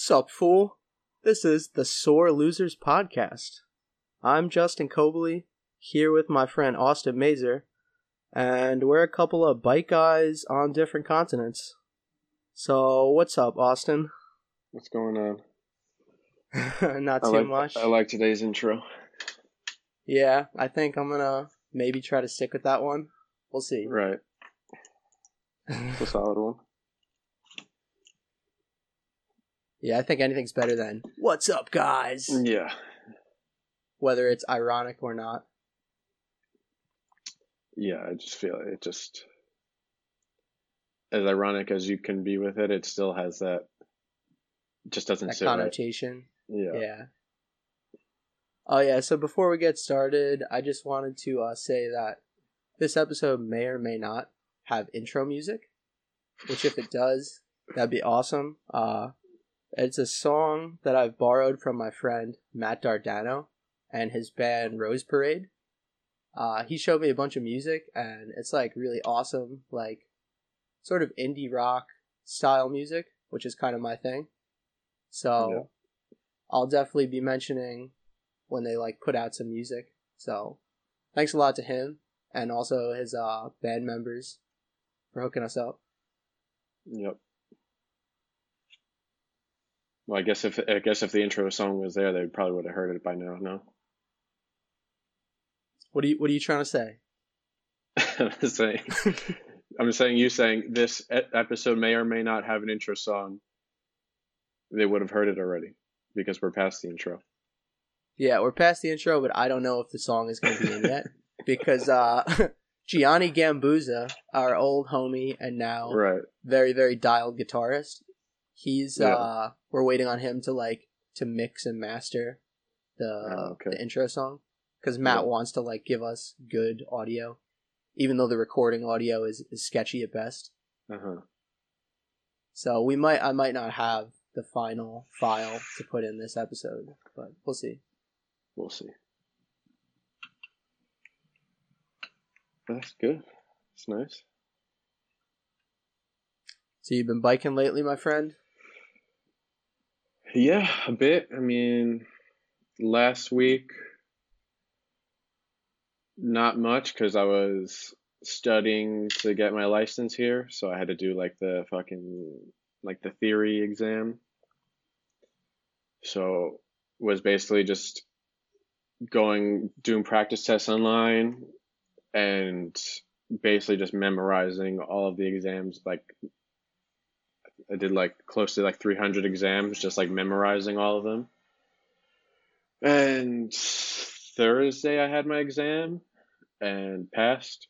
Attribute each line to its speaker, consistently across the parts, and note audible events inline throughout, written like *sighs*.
Speaker 1: Sup, fool? This is the Sore Losers Podcast. I'm Justin Cobley, here with my friend Austin Mazer, and we're a couple of bike guys on different continents. So, what's up, Austin?
Speaker 2: What's going
Speaker 1: on? *laughs* Not too
Speaker 2: I like,
Speaker 1: much.
Speaker 2: I like today's intro.
Speaker 1: Yeah, I think I'm gonna maybe try to stick with that one. We'll see.
Speaker 2: Right. It's a solid one.
Speaker 1: Yeah, I think anything's better than "What's up, guys?"
Speaker 2: Yeah.
Speaker 1: Whether it's ironic or not.
Speaker 2: Yeah, I just feel it just as ironic as you can be with it, it still has that just doesn't
Speaker 1: That
Speaker 2: sit right.
Speaker 1: connotation.
Speaker 2: Yeah.
Speaker 1: Yeah. Oh yeah. So before we get started, I just wanted to uh, say that this episode may or may not have intro music, which if it does, that'd be awesome. Uh, it's a song that I've borrowed from my friend Matt Dardano and his band Rose Parade. Uh, he showed me a bunch of music, and it's like really awesome, like sort of indie rock style music, which is kind of my thing. So
Speaker 2: Yeah.
Speaker 1: I'll definitely be mentioning when they like put out some music. So thanks a lot to him and also his uh band members for hooking us up.
Speaker 2: Yep. Well, I guess if I guess if the intro song was there, they probably would have heard it by now. No,
Speaker 1: What are you What are you trying to say? *laughs*
Speaker 2: I'm saying. I'm saying you saying this episode may or may not have an intro song. They would have heard it already because we're past the intro.
Speaker 1: yeah, we're past the intro, but I don't know if the song is going to be in yet *laughs* because uh *laughs* Gianni Gambuza, our old homie and now
Speaker 2: Right.
Speaker 1: very very dialed guitarist, he's
Speaker 2: Yeah.
Speaker 1: uh we're waiting on him to like to mix and master the
Speaker 2: Oh, okay.
Speaker 1: the intro song because Matt
Speaker 2: Yeah.
Speaker 1: wants to like give us good audio, even though the recording audio is, is sketchy at best.
Speaker 2: Uh huh.
Speaker 1: So we might I might not have the final file to put in this episode, but we'll see.
Speaker 2: We'll see. That's good. It's nice.
Speaker 1: So you've been biking lately, my friend?
Speaker 2: Yeah, a bit. I mean, last week, not much because I was studying to get my license here, so I had to do like the fucking like the theory exam. So was basically just going doing practice tests online and basically just memorizing all of the exams like I did like close to like 300 exams, just like memorizing all of them. And Thursday I had my exam and passed.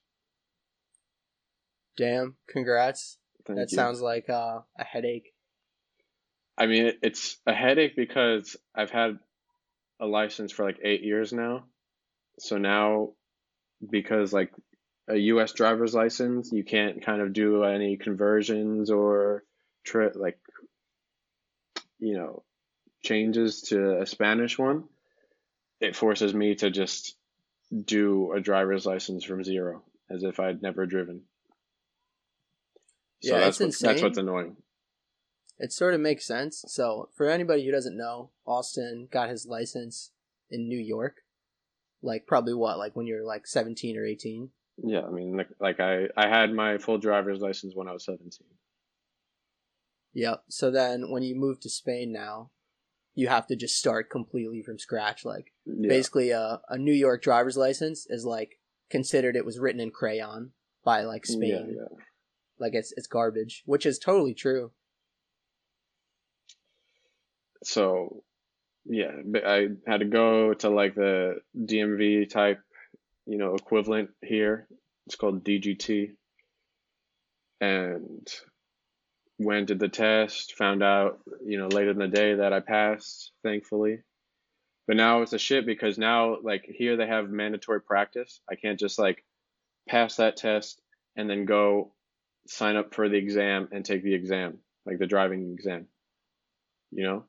Speaker 1: Damn, congrats.
Speaker 2: Thank
Speaker 1: that
Speaker 2: you.
Speaker 1: sounds like uh, a headache.
Speaker 2: I mean, it's a headache because I've had a license for like eight years now. So now, because like a U.S. driver's license, you can't kind of do any conversions or tri- like, you know, changes to a Spanish one. It forces me to just do a driver's license from zero, as if I'd never driven. So
Speaker 1: Yeah,
Speaker 2: that's what, that's what's annoying.
Speaker 1: It sort of makes sense. So, for anybody who doesn't know, Austin got his license in New York. Like, probably what, like when you're like 17 or 18?
Speaker 2: Yeah, I mean, like, like I, I had my full driver's license when I was 17.
Speaker 1: Yep. So then when you move to Spain now, you have to just start completely from scratch. Like,
Speaker 2: Yeah,
Speaker 1: basically, a, a New York driver's license is like considered it was written in crayon by like
Speaker 2: yeah,
Speaker 1: Spain.
Speaker 2: yeah.
Speaker 1: Like, it's, it's garbage, which is totally true.
Speaker 2: So, yeah, but I had to go to like the DMV type, you know, equivalent here. It's called DGT. And went did the test, found out, you know, later in the day that I passed, thankfully. But now it's a shit because now, like, here they have mandatory practice. I can't just like pass that test and then go sign up for the exam and take the exam, like the driving exam. You know?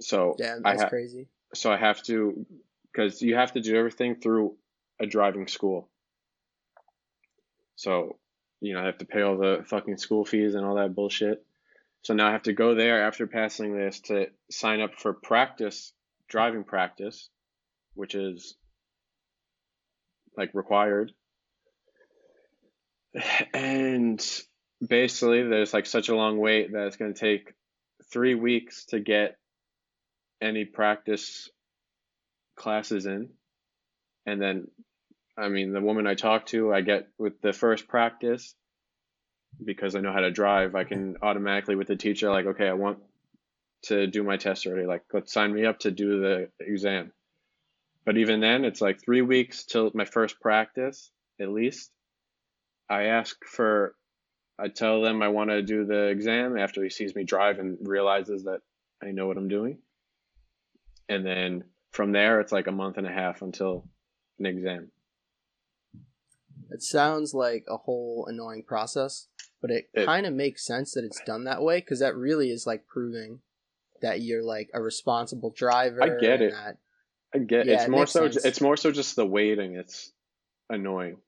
Speaker 2: So I
Speaker 1: that's
Speaker 2: ha-
Speaker 1: crazy.
Speaker 2: so I have to because you have to do everything through a driving school. So, you know, I have to pay all the fucking school fees and all that bullshit. So now I have to go there after passing this to sign up for practice, driving practice, which is like required. And basically, there's like such a long wait that it's going to take three weeks to get any practice classes in. And then, I mean, the woman I talk to, I get with the first practice because I know how to drive. I can automatically with the teacher, like, okay, I want to do my test already. Like, let's sign me up to do the exam. But even then, it's like three weeks till my first practice, at least. I ask for, I tell them I want to do the exam after he sees me drive and realizes that I know what I'm doing. And then from there, it's like a month and a half until an exam.
Speaker 1: It sounds like a whole annoying process, but it,
Speaker 2: It-
Speaker 1: kind of makes sense that it's done that way because that really is like proving that you're like a responsible driver.
Speaker 2: I get it.
Speaker 1: That,
Speaker 2: I get
Speaker 1: Yeah,
Speaker 2: it's
Speaker 1: it
Speaker 2: more so
Speaker 1: sense.
Speaker 2: it's more so just the waiting. It's annoying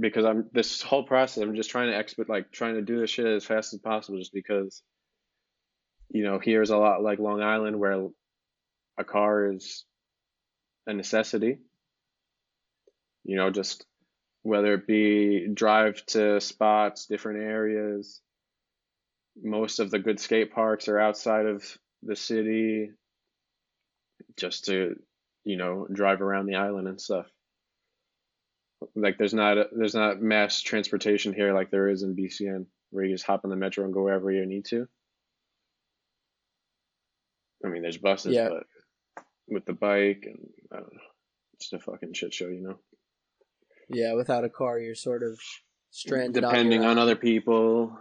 Speaker 2: because I'm this whole process. I'm just trying to expedite, like trying to do this shit as fast as possible, just because you know here's a lot like Long Island where a car is a necessity. You know, just whether it be drive to spots, different areas. Most of the good skate parks are outside of the city just to you know drive around the island and stuff like there's not a, there's not mass transportation here like there is in BCN where you just hop on the metro and go wherever you need to I mean there's buses
Speaker 1: Yeah.
Speaker 2: but with the bike and I don't know it's a fucking shit show you know
Speaker 1: yeah, without a car, you're sort of stranded.
Speaker 2: depending
Speaker 1: on,
Speaker 2: on other people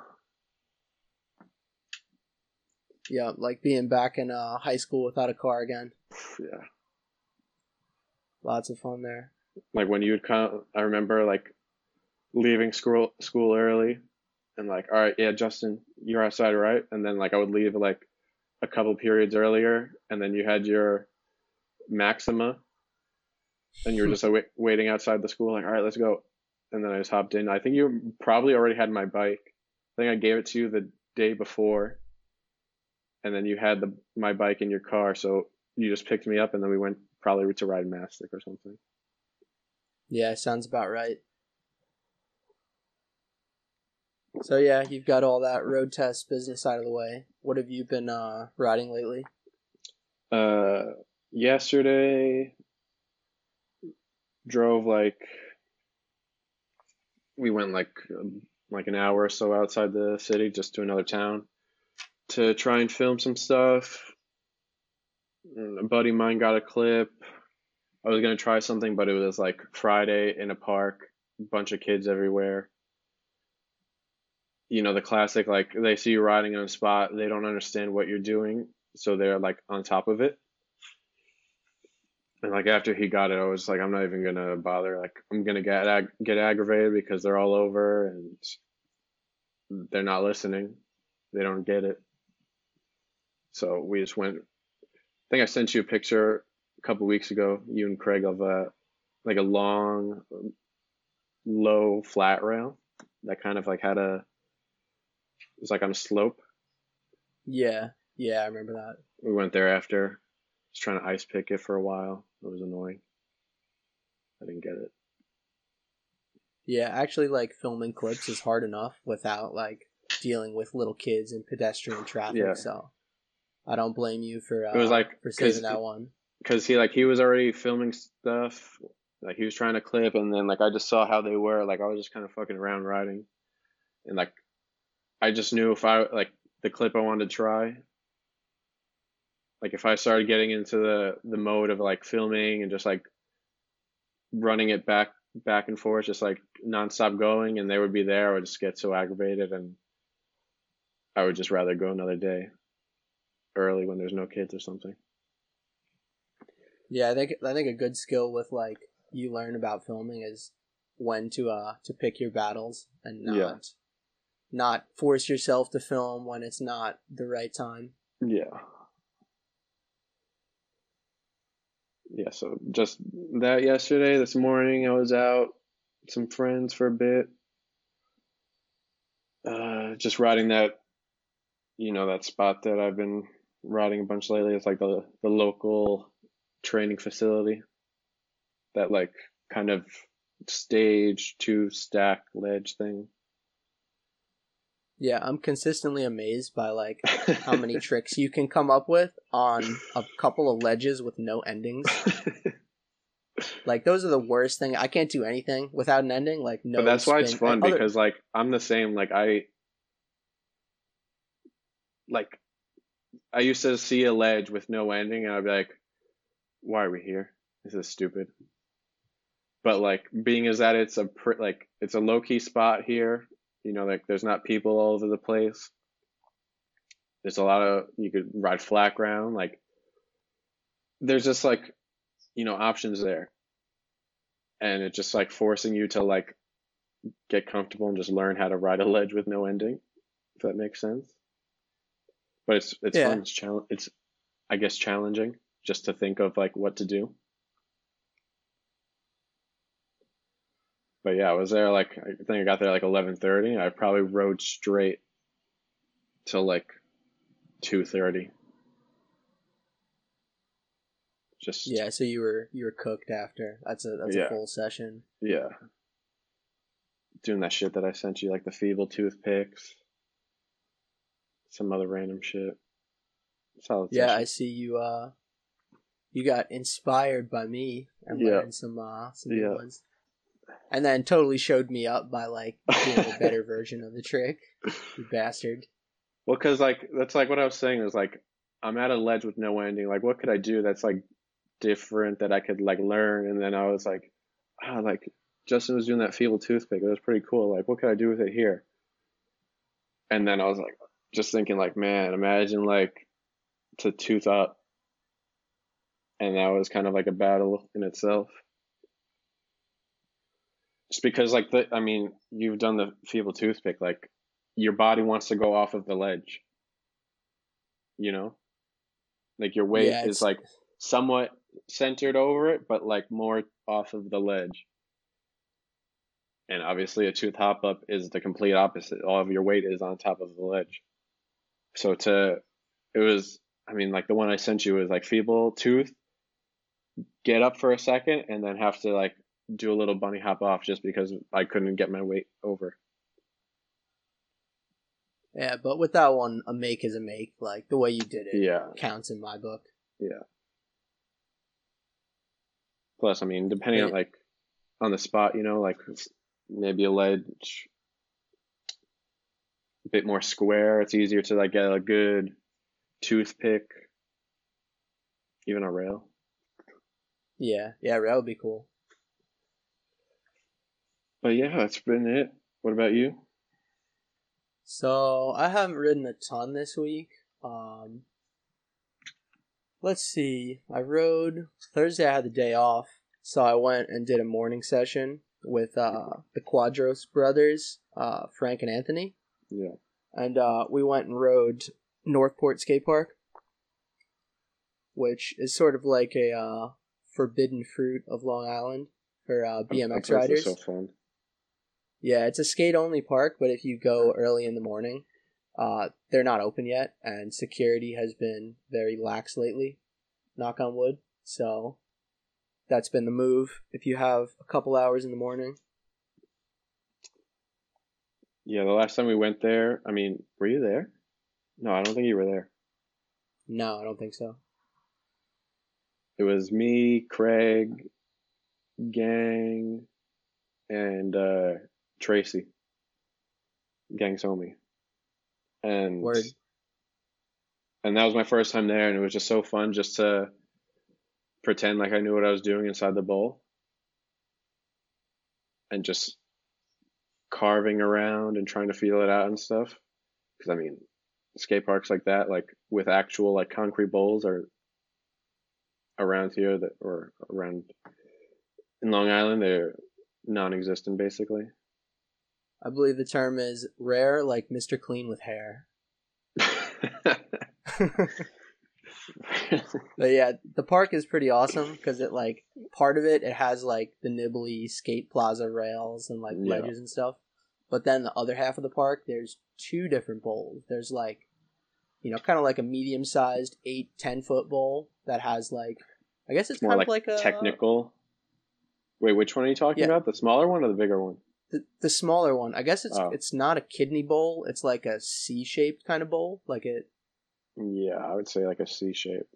Speaker 1: Yeah, like being back in uh, high school without a car again.
Speaker 2: yeah
Speaker 1: Lots of fun there.
Speaker 2: like when you would come I remember like leaving school school early and like all right yeah Justin you're outside right and then like I would leave like a couple periods earlier and then you had your Maxima and you were just like wait, waiting outside the school like all right let's go and then I just hopped in I think you probably already had my bike I think I gave it to you the day before and then you had the my bike in your car so you just picked me up and then we went probably to ride Mastic or something
Speaker 1: Yeah, sounds about right. So yeah, you've got all that road test business out of the way. What have you been uh, riding lately?
Speaker 2: Uh, yesterday drove like we went like um, like an hour or so outside the city just to another town to try and film some stuff. And a buddy of mine got a clip. I was gonna try something, but it was like Friday in a park, bunch of kids everywhere. You know, the classic like they see you riding on a spot, they don't understand what you're doing, so they're like on top of it. And like after he got it, I was like, I'm not even gonna bother. Like I'm gonna get ag- get aggravated because they're all over and they're not listening. They don't get it. So we just went. I think I sent you a picture a couple weeks ago, you and Craig, of a like a long, low flat rail that kind of like had a. It was like on a slope.
Speaker 1: Yeah, yeah, I remember that.
Speaker 2: We went there after. Was trying to ice pick it for a while. It was annoying. I didn't get it.
Speaker 1: Yeah, actually, like filming clips is hard enough without like dealing with little kids and pedestrian traffic.
Speaker 2: Yeah.
Speaker 1: So I don't blame you for uh,
Speaker 2: It was like-
Speaker 1: for saving that one.
Speaker 2: because he like he was already filming stuff like he was trying to clip and then like i just saw how they were like i was just kind of fucking around riding and like i just knew if i like the clip i wanted to try like if i started getting into the the mode of like filming and just like running it back back and forth just like nonstop going and they would be there i would just get so aggravated and i would just rather go another day early when there's no kids or something
Speaker 1: Yeah, I think I think a good skill with like you learn about filming is when to uh to pick your battles and not
Speaker 2: Yeah.
Speaker 1: not force yourself to film when it's not the right time.
Speaker 2: Yeah. Yeah, so just that yesterday, this morning, I was out with some friends for a bit. Uh, just riding that you know that spot that I've been riding a bunch lately. It's like the the local training facility. That like kind of stage two stack ledge thing.
Speaker 1: Yeah, I'm consistently amazed by like *laughs* how many tricks you can come up with on a couple of ledges with no endings. *laughs* Like those are the worst thing. I can't do anything without an ending. Like no.
Speaker 2: but that's why it's fun
Speaker 1: and other-
Speaker 2: because like I'm the same. Like I like I used to see a ledge with no ending and I'd be like, why are we here? This is stupid. But like being as that it's a pr- like it's a low key spot here. You know, like there's not people all over the place. There's a lot of you could ride flat ground. Like there's just like you know options there, and it's just like forcing you to like get comfortable and just learn how to ride a ledge with no ending. If that makes sense. But it's it's
Speaker 1: Yeah.
Speaker 2: fun. It's challenge. It's I guess challenging just to think of like what to do. But yeah, I was there like I think I got there like eleven thirty. I probably rode straight till like two thirty. Just
Speaker 1: Yeah, so you were you were cooked after. That's a that's
Speaker 2: Yeah.
Speaker 1: a full session.
Speaker 2: yeah. Doing that shit that I sent you, like the feeble toothpicks, some other random shit. Solid
Speaker 1: Yeah, I see you. Uh, you got inspired by me and
Speaker 2: Yeah.
Speaker 1: learned some uh some
Speaker 2: Yeah.
Speaker 1: new ones, and then totally showed me up by like doing a *laughs* better version of the trick. You bastard.
Speaker 2: Well, because like that's like what I was saying is like I'm at a ledge with no ending. Like, what could I do that's like different that I could like learn? And then I was like, ah, like Justin was doing that feeble toothpick. It was pretty cool. Like, what could I do with it here? And then I was like, just thinking like, man, imagine like to tooth up, and that was kind of like a battle in itself. Just because like the, I mean, you've done the feeble toothpick, like your body wants to go off of the ledge. You know? Like your weight
Speaker 1: Yeah,
Speaker 2: is like somewhat centered over it, but like more off of the ledge. And obviously a tooth hop up is the complete opposite. All of your weight is on top of the ledge. So to it was I mean like the one I sent you was like feeble tooth, get up for a second and then have to like do a little bunny hop off just because I couldn't get my weight over.
Speaker 1: Yeah, but with that one, a make is a make. Like the way you did it
Speaker 2: Yeah.
Speaker 1: counts in my book. Yeah.
Speaker 2: Plus, I mean, depending on like on the spot, you know, like maybe a ledge a bit more square. It's easier to like get a good toothpick, even a rail.
Speaker 1: Yeah, yeah, that would be cool.
Speaker 2: But yeah, that's been it. What about you?
Speaker 1: So I haven't ridden a ton this week. Um, let's see. I rode Thursday. I had the day off, so I went and did a morning session with uh, the Quadros brothers, uh, Frank and Anthony,
Speaker 2: Yeah.
Speaker 1: and uh, we went and rode Northport Skate Park, which is sort of like a uh, forbidden fruit of Long Island for uh, BMX riders.
Speaker 2: So fun.
Speaker 1: Yeah, it's a skate only park, but if you go early in the morning, uh, they're not open yet, and security has been very lax lately. Knock on wood. So that's been the move. If you have a couple hours in the morning,
Speaker 2: Yeah, the last time we went there, I mean, were you there? No, I don't think you were there.
Speaker 1: no, I don't think so.
Speaker 2: It was me, Craig, Gang, and uh, Tracy. Gang's homie. And
Speaker 1: Word.
Speaker 2: and that was my first time there, and it was just so fun just to pretend like I knew what I was doing inside the bowl, and just carving around and trying to feel it out and stuff. Because I mean, skate parks like that, like with actual like concrete bowls, are around here that or around in Long Island, they're non-existent basically.
Speaker 1: I believe the term is rare, like Mr. Clean with hair. *laughs* But yeah, the park is pretty awesome because it like part of it it has like the nibbly skate plaza rails and like
Speaker 2: Yeah.
Speaker 1: ledges and stuff. But then the other half of the park, there's two different bowls. There's like you know, kind of like a medium sized eight, 10 foot bowl that has like, I guess it's
Speaker 2: More
Speaker 1: kind
Speaker 2: like,
Speaker 1: of like a
Speaker 2: technical. Wait, which one are you talking
Speaker 1: Yeah.
Speaker 2: about? The smaller one or the bigger one?
Speaker 1: The, the smaller one. I guess it's
Speaker 2: Oh.
Speaker 1: it's not a kidney bowl. It's like a C shaped kind of bowl. Like it.
Speaker 2: Yeah, I would say like a C shape.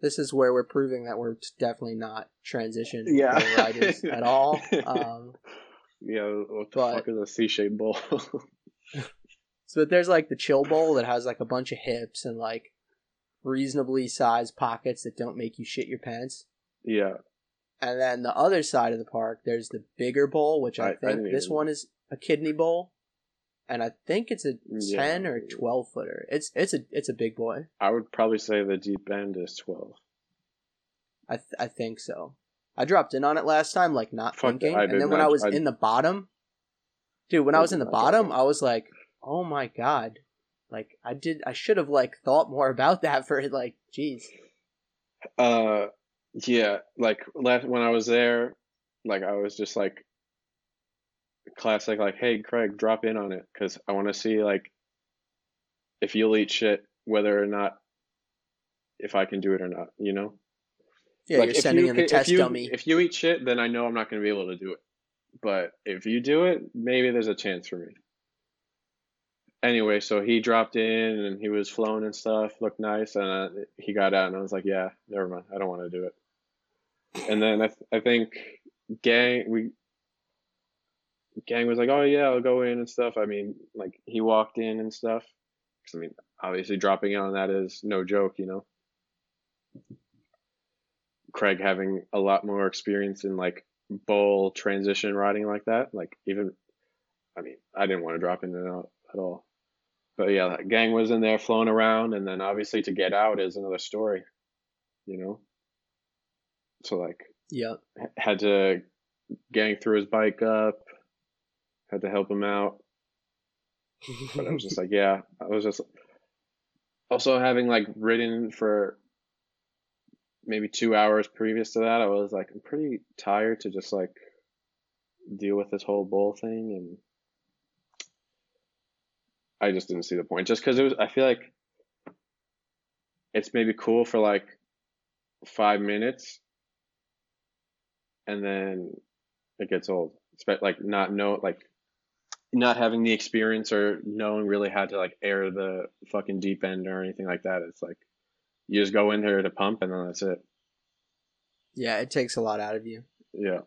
Speaker 1: This is where we're proving that we're definitely not transition
Speaker 2: Yeah.
Speaker 1: riders at all. *laughs* Um,
Speaker 2: Yeah, what the
Speaker 1: But-
Speaker 2: fuck is a C shaped bowl? *laughs* *laughs*
Speaker 1: So there's like the chill bowl that has like a bunch of hips and like reasonably sized pockets that don't make you shit your pants.
Speaker 2: yeah,
Speaker 1: And then the other side of the park, there's the bigger bowl, which I,
Speaker 2: I- I
Speaker 1: think
Speaker 2: didn't
Speaker 1: this one is a kidney bowl, and I think it's a
Speaker 2: Yeah.
Speaker 1: ten or twelve footer. It's it's a it's a big boy.
Speaker 2: I would probably say the deep end is twelve.
Speaker 1: I th- I think so. I dropped in on it last time, like not
Speaker 2: Fuck
Speaker 1: thinking, and then when I was
Speaker 2: I-
Speaker 1: in the bottom, dude, when I
Speaker 2: I
Speaker 1: was in the bottom. I was like, oh my god, like I did, I should have like thought more *laughs* about that for like, jeez.
Speaker 2: Uh, yeah, like last when I was there, like I was just like classic, like, hey, Craig, drop in on it because I want to see like if you'll eat shit, whether or not if I can do it or not, you know.
Speaker 1: Yeah,
Speaker 2: Like,
Speaker 1: you're sending
Speaker 2: you
Speaker 1: in the
Speaker 2: ca- if
Speaker 1: test
Speaker 2: you-
Speaker 1: dummy.
Speaker 2: If you eat shit, then I know I'm not going to be able to do it. But if you do it, maybe there's a chance for me. Anyway, so he dropped in and he was flowing and stuff, looked nice, and uh, he got out, and I was like, yeah, never mind, I don't want to do it. And then I, th- I think gang we gang was like, oh yeah, I'll go in and stuff. I mean, like he walked in and stuff. I mean, obviously dropping in on that is no joke, you know. Craig having a lot more experience in like bowl transition riding like that, like even, I mean, I didn't want to drop in at all. But yeah, gang was in there flowing around, and then obviously to get out is another story, you know. So like
Speaker 1: yeah,
Speaker 2: had to gang threw his bike up, had to help him out. But I was just like, yeah, I was just also having like ridden for maybe two hours previous to that. I was like, I'm pretty tired to just like deal with this whole bowl thing, and I just didn't see the point. Just because it was, I feel like it's maybe cool for like five minutes, and then it gets old. Like not know like not having the experience or knowing really how to like air the fucking deep end or anything like that. It's like you just go in there to pump and then that's it.
Speaker 1: yeah, it takes a lot out of you.
Speaker 2: Yeah.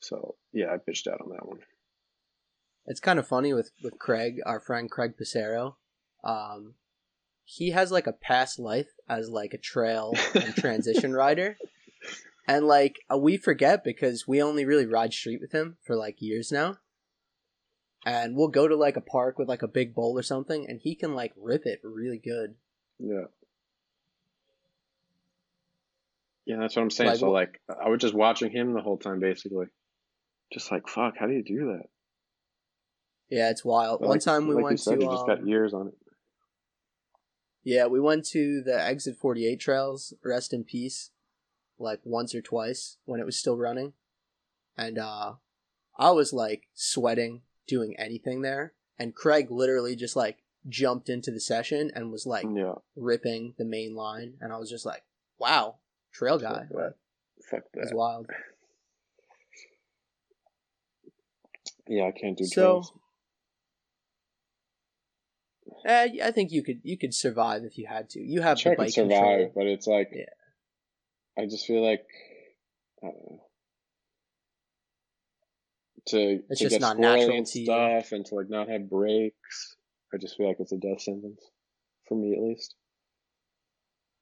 Speaker 2: So yeah, I pitched out on that one.
Speaker 1: It's kind of funny with with Craig, our friend Craig Pissarro. Um, he has like a past life as like a trail and transition *laughs* rider, and like uh, we forget because we only really ride street with him for like years now. And we'll go to like a park with like a big bowl or something, and he can like rip it really good.
Speaker 2: Yeah. Yeah, that's what I'm saying.
Speaker 1: Like,
Speaker 2: so like I was just watching him the whole time basically. Just like fuck, how do you do that?
Speaker 1: Yeah, it's wild.
Speaker 2: But
Speaker 1: One
Speaker 2: like-
Speaker 1: time we
Speaker 2: like you
Speaker 1: went
Speaker 2: said,
Speaker 1: to
Speaker 2: you just got
Speaker 1: um,
Speaker 2: years on it.
Speaker 1: Yeah, we went to the Exit 48 trails, rest in peace, like once or twice when it was still running. And uh I was like sweating doing anything there, and Craig literally just like jumped into the session and was like
Speaker 2: Yeah.
Speaker 1: ripping the main line and I was just like, "Wow, trail guy."
Speaker 2: Fuck that. Fuck
Speaker 1: That's
Speaker 2: that.
Speaker 1: wild.
Speaker 2: Yeah, I can't do
Speaker 1: So
Speaker 2: trails.
Speaker 1: eh, I think you could you could survive if you had to. You have
Speaker 2: sure
Speaker 1: the bike
Speaker 2: survive,
Speaker 1: control.
Speaker 2: but it's like
Speaker 1: Yeah.
Speaker 2: I just feel like I don't know. To
Speaker 1: It's
Speaker 2: to
Speaker 1: just
Speaker 2: get
Speaker 1: not
Speaker 2: squirrely
Speaker 1: natural
Speaker 2: and stuff and to like not have brakes. I just feel like it's a death sentence. For me at least.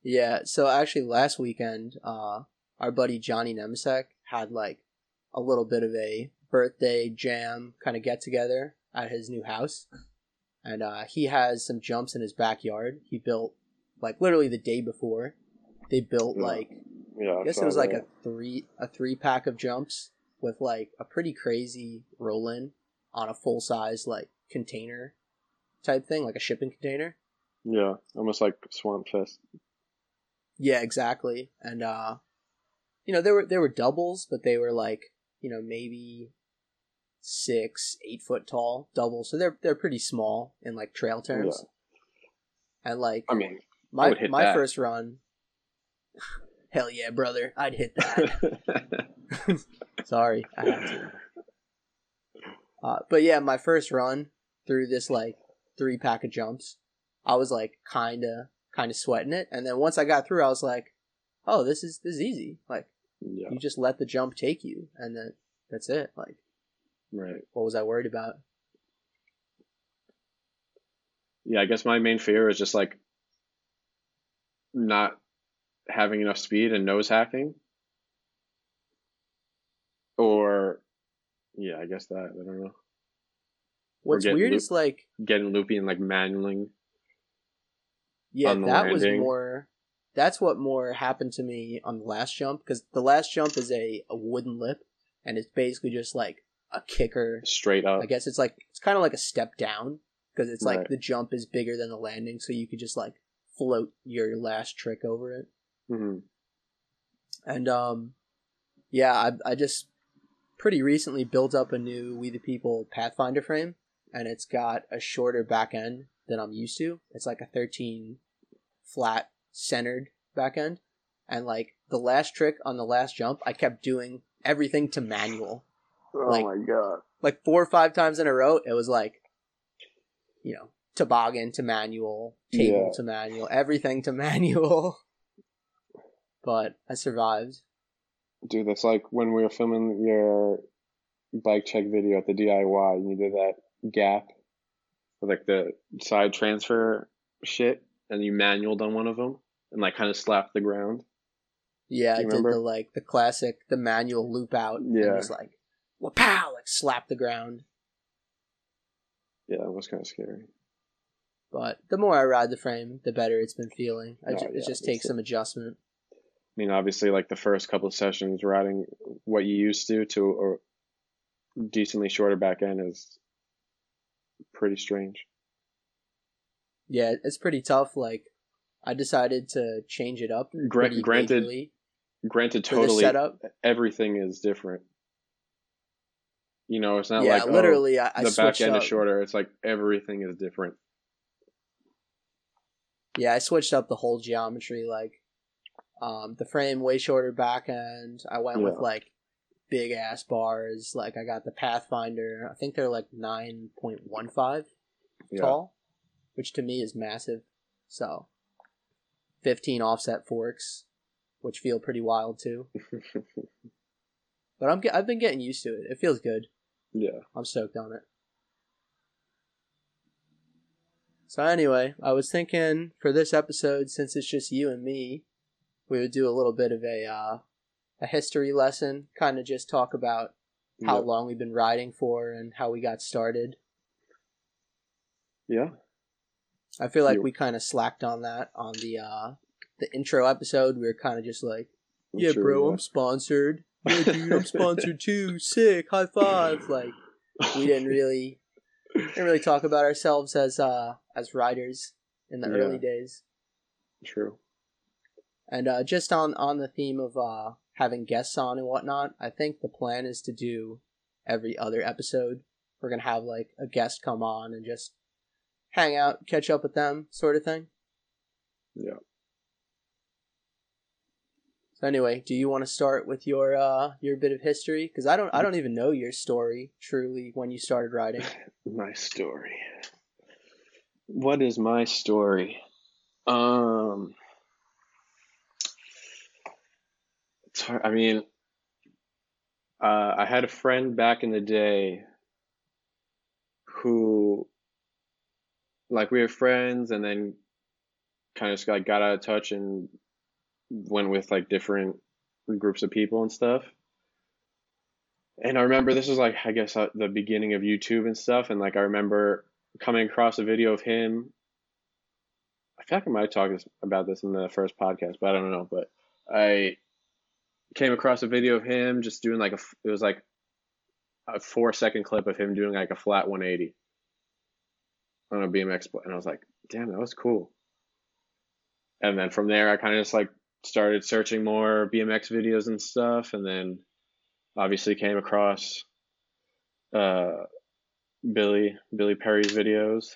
Speaker 1: Yeah, so actually last weekend, uh, our buddy Johnny Nemesek had like a little bit of a birthday jam kind of get together at his new house. And uh, he has some jumps in his backyard. He built like literally the day before. They built
Speaker 2: Yeah.
Speaker 1: like
Speaker 2: Yeah.
Speaker 1: I guess it was like
Speaker 2: that.
Speaker 1: a three a three pack of jumps with like a pretty crazy roll in on a full size like container type thing, like a shipping container.
Speaker 2: Yeah. Almost like Swamp Fest.
Speaker 1: Yeah, exactly. And uh you know, there were there were doubles, but they were like, you know, maybe six, eight foot tall double, so they're they're pretty small in like trail terms. And like
Speaker 2: I mean,
Speaker 1: my my
Speaker 2: that.
Speaker 1: first run, hell yeah, brother, I'd hit that. *laughs* Sorry, I had to. Uh, but yeah, my first run through this like three pack of jumps, I was like kind of kind of sweating it, and then once I got through, I was like, oh, this is this is easy. Like
Speaker 2: yeah,
Speaker 1: you just let the jump take you, and then that's it. Like
Speaker 2: right.
Speaker 1: what was I worried about?
Speaker 2: Yeah, I guess my main fear is just like not having enough speed and nose hacking. Or, yeah, I guess that. I don't know.
Speaker 1: What's weird
Speaker 2: loop-
Speaker 1: is like
Speaker 2: Getting loopy and like manualing.
Speaker 1: Yeah, that was more. That's what more happened to me on the last jump because the last jump is a, a wooden lip, and it's basically just like a kicker.
Speaker 2: straight up.
Speaker 1: I guess it's like it's kind of like a step down because it's like
Speaker 2: Right.
Speaker 1: the jump is bigger than the landing, so you could just like float your last trick over it.
Speaker 2: Hmm
Speaker 1: And um, yeah, I I just pretty recently built up a new We the People Pathfinder frame, and it's got a shorter back end than I'm used to. It's like a 13 flat centered back end, and like the last trick on the last jump, I kept doing everything to manual,
Speaker 2: Oh
Speaker 1: Like-
Speaker 2: my god.
Speaker 1: like four or five times in a row. It was like, you know, toboggan to manual, table
Speaker 2: Yeah.
Speaker 1: to manual, everything to *laughs* manual. But I survived.
Speaker 2: Dude, that's like when we were filming your bike check video at the DIY and you did that gap with like the side transfer shit and you manualed on one of them and like kind of slapped the ground.
Speaker 1: Yeah, I
Speaker 2: you
Speaker 1: did
Speaker 2: remember?
Speaker 1: the like the classic, the manual loop out.
Speaker 2: Yeah, and
Speaker 1: just like, pow, like slap the ground.
Speaker 2: Yeah, it was kind of scary.
Speaker 1: But the more I ride the frame, the better it's been feeling. I
Speaker 2: Oh,
Speaker 1: ju-
Speaker 2: yeah,
Speaker 1: it just takes some adjustment.
Speaker 2: I mean, obviously, like the first couple of sessions, riding what you used to to a decently shorter back end is pretty strange.
Speaker 1: Yeah, it's pretty tough. Like, I decided to change it up.
Speaker 2: Granted, Granted, totally everything is different. You know, it's not
Speaker 1: yeah,
Speaker 2: like oh,
Speaker 1: literally, I, I
Speaker 2: the back end
Speaker 1: up.
Speaker 2: is shorter. It's like everything is different.
Speaker 1: Yeah, I switched up the whole geometry. Like, um, the frame way shorter back end. I went with like big ass bars. Like, I got the Pathfinder. I think they're like nine point one five
Speaker 2: Yeah.
Speaker 1: tall, which to me is massive. So, fifteen offset forks, which feel pretty wild too. *laughs* But I'm I've been getting used to it. It feels good.
Speaker 2: yeah.
Speaker 1: I'm stoked on it. So anyway, I was thinking for this episode, since it's just you and me, we would do a little bit of a uh, a history lesson, kind of just talk about how
Speaker 2: Yep.
Speaker 1: long we've been riding for and how we got started.
Speaker 2: Yeah.
Speaker 1: I feel like
Speaker 2: You-
Speaker 1: we kind of slacked on that on the uh, the intro episode. We were kind of just like,
Speaker 2: I'm
Speaker 1: "Yeah,
Speaker 2: sure
Speaker 1: bro, I'm sponsored. *laughs* Yeah, dude, I'm sponsored too. Sick, high five!" Like we didn't really didn't really talk about ourselves as uh as riders in the
Speaker 2: Yeah.
Speaker 1: early days.
Speaker 2: True.
Speaker 1: And uh, just on on the theme of uh having guests on and whatnot, I think the plan is to do every other episode. We're gonna have like a guest come on and just hang out, catch up with them, sort of thing.
Speaker 2: Yeah.
Speaker 1: So anyway, do you want to start with your uh your bit of history? Because I don't I don't even know your story truly when you started writing. *laughs*
Speaker 2: My story. What is my story? Um, it's hard. I mean, uh, I had a friend back in the day who, like, we were friends, and then kind of just got out of touch and went with like different groups of people and stuff. And I remember this was like I guess uh, the beginning of YouTube and stuff, and like I remember coming across a video of him. I feel like I might have talked about this in the first podcast, but I don't know. But I came across a video of him just doing like a it was like a four second clip of him doing like a flat 180 on a BMX, and I was like, damn, that was cool. And then from there, I kind of just like started searching more BMX videos and stuff, and then obviously came across uh, Billy Billy Perry's videos.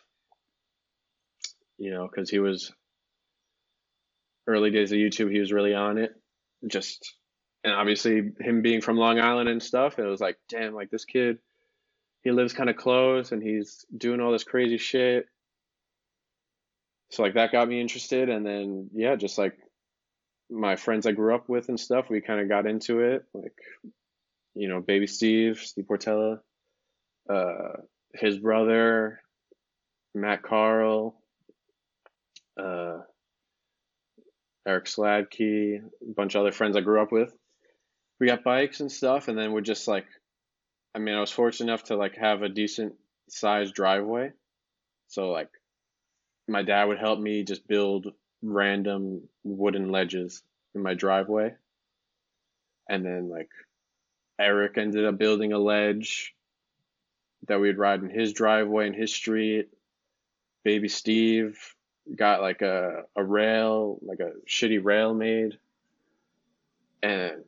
Speaker 2: You know, because he was early days of YouTube, he was really on it. Just and obviously him being from Long Island and stuff, it was like, damn, like this kid, he lives kind of close and he's doing all this crazy shit. So like that got me interested, and then yeah, just like my friends I grew up with and stuff, we kind of got into it. Like, you know, Baby Steve, Steve Portella, uh, his brother, Matt Carl, uh, Eric Sladkey, a bunch of other friends I grew up with. We got bikes and stuff, and then we're just like, I mean, I was fortunate enough to like have a decent sized driveway, so like, my dad would help me just build random wooden ledges in my driveway. And then like Eric ended up building a ledge that we'd ride in his driveway in his street. Baby Steve got like a, a rail, like a shitty rail made. And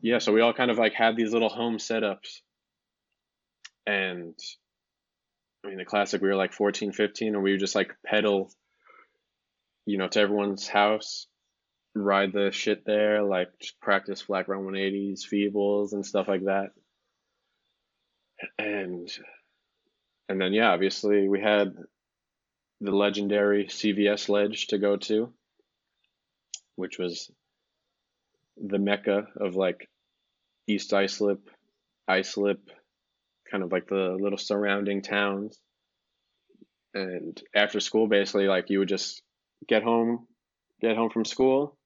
Speaker 2: yeah, so we all kind of like had these little home setups. And I mean, the classic, we were like 14, 15, and we would just like pedal you know, to everyone's house, ride the shit there, like just practice flat ground 180s, feebles, and stuff like that. And and then yeah, obviously we had the legendary CVS ledge to go to, which was the mecca of like East Islip, Islip, kind of like the little surrounding towns. And after school, basically, like you would just get home, get home from school,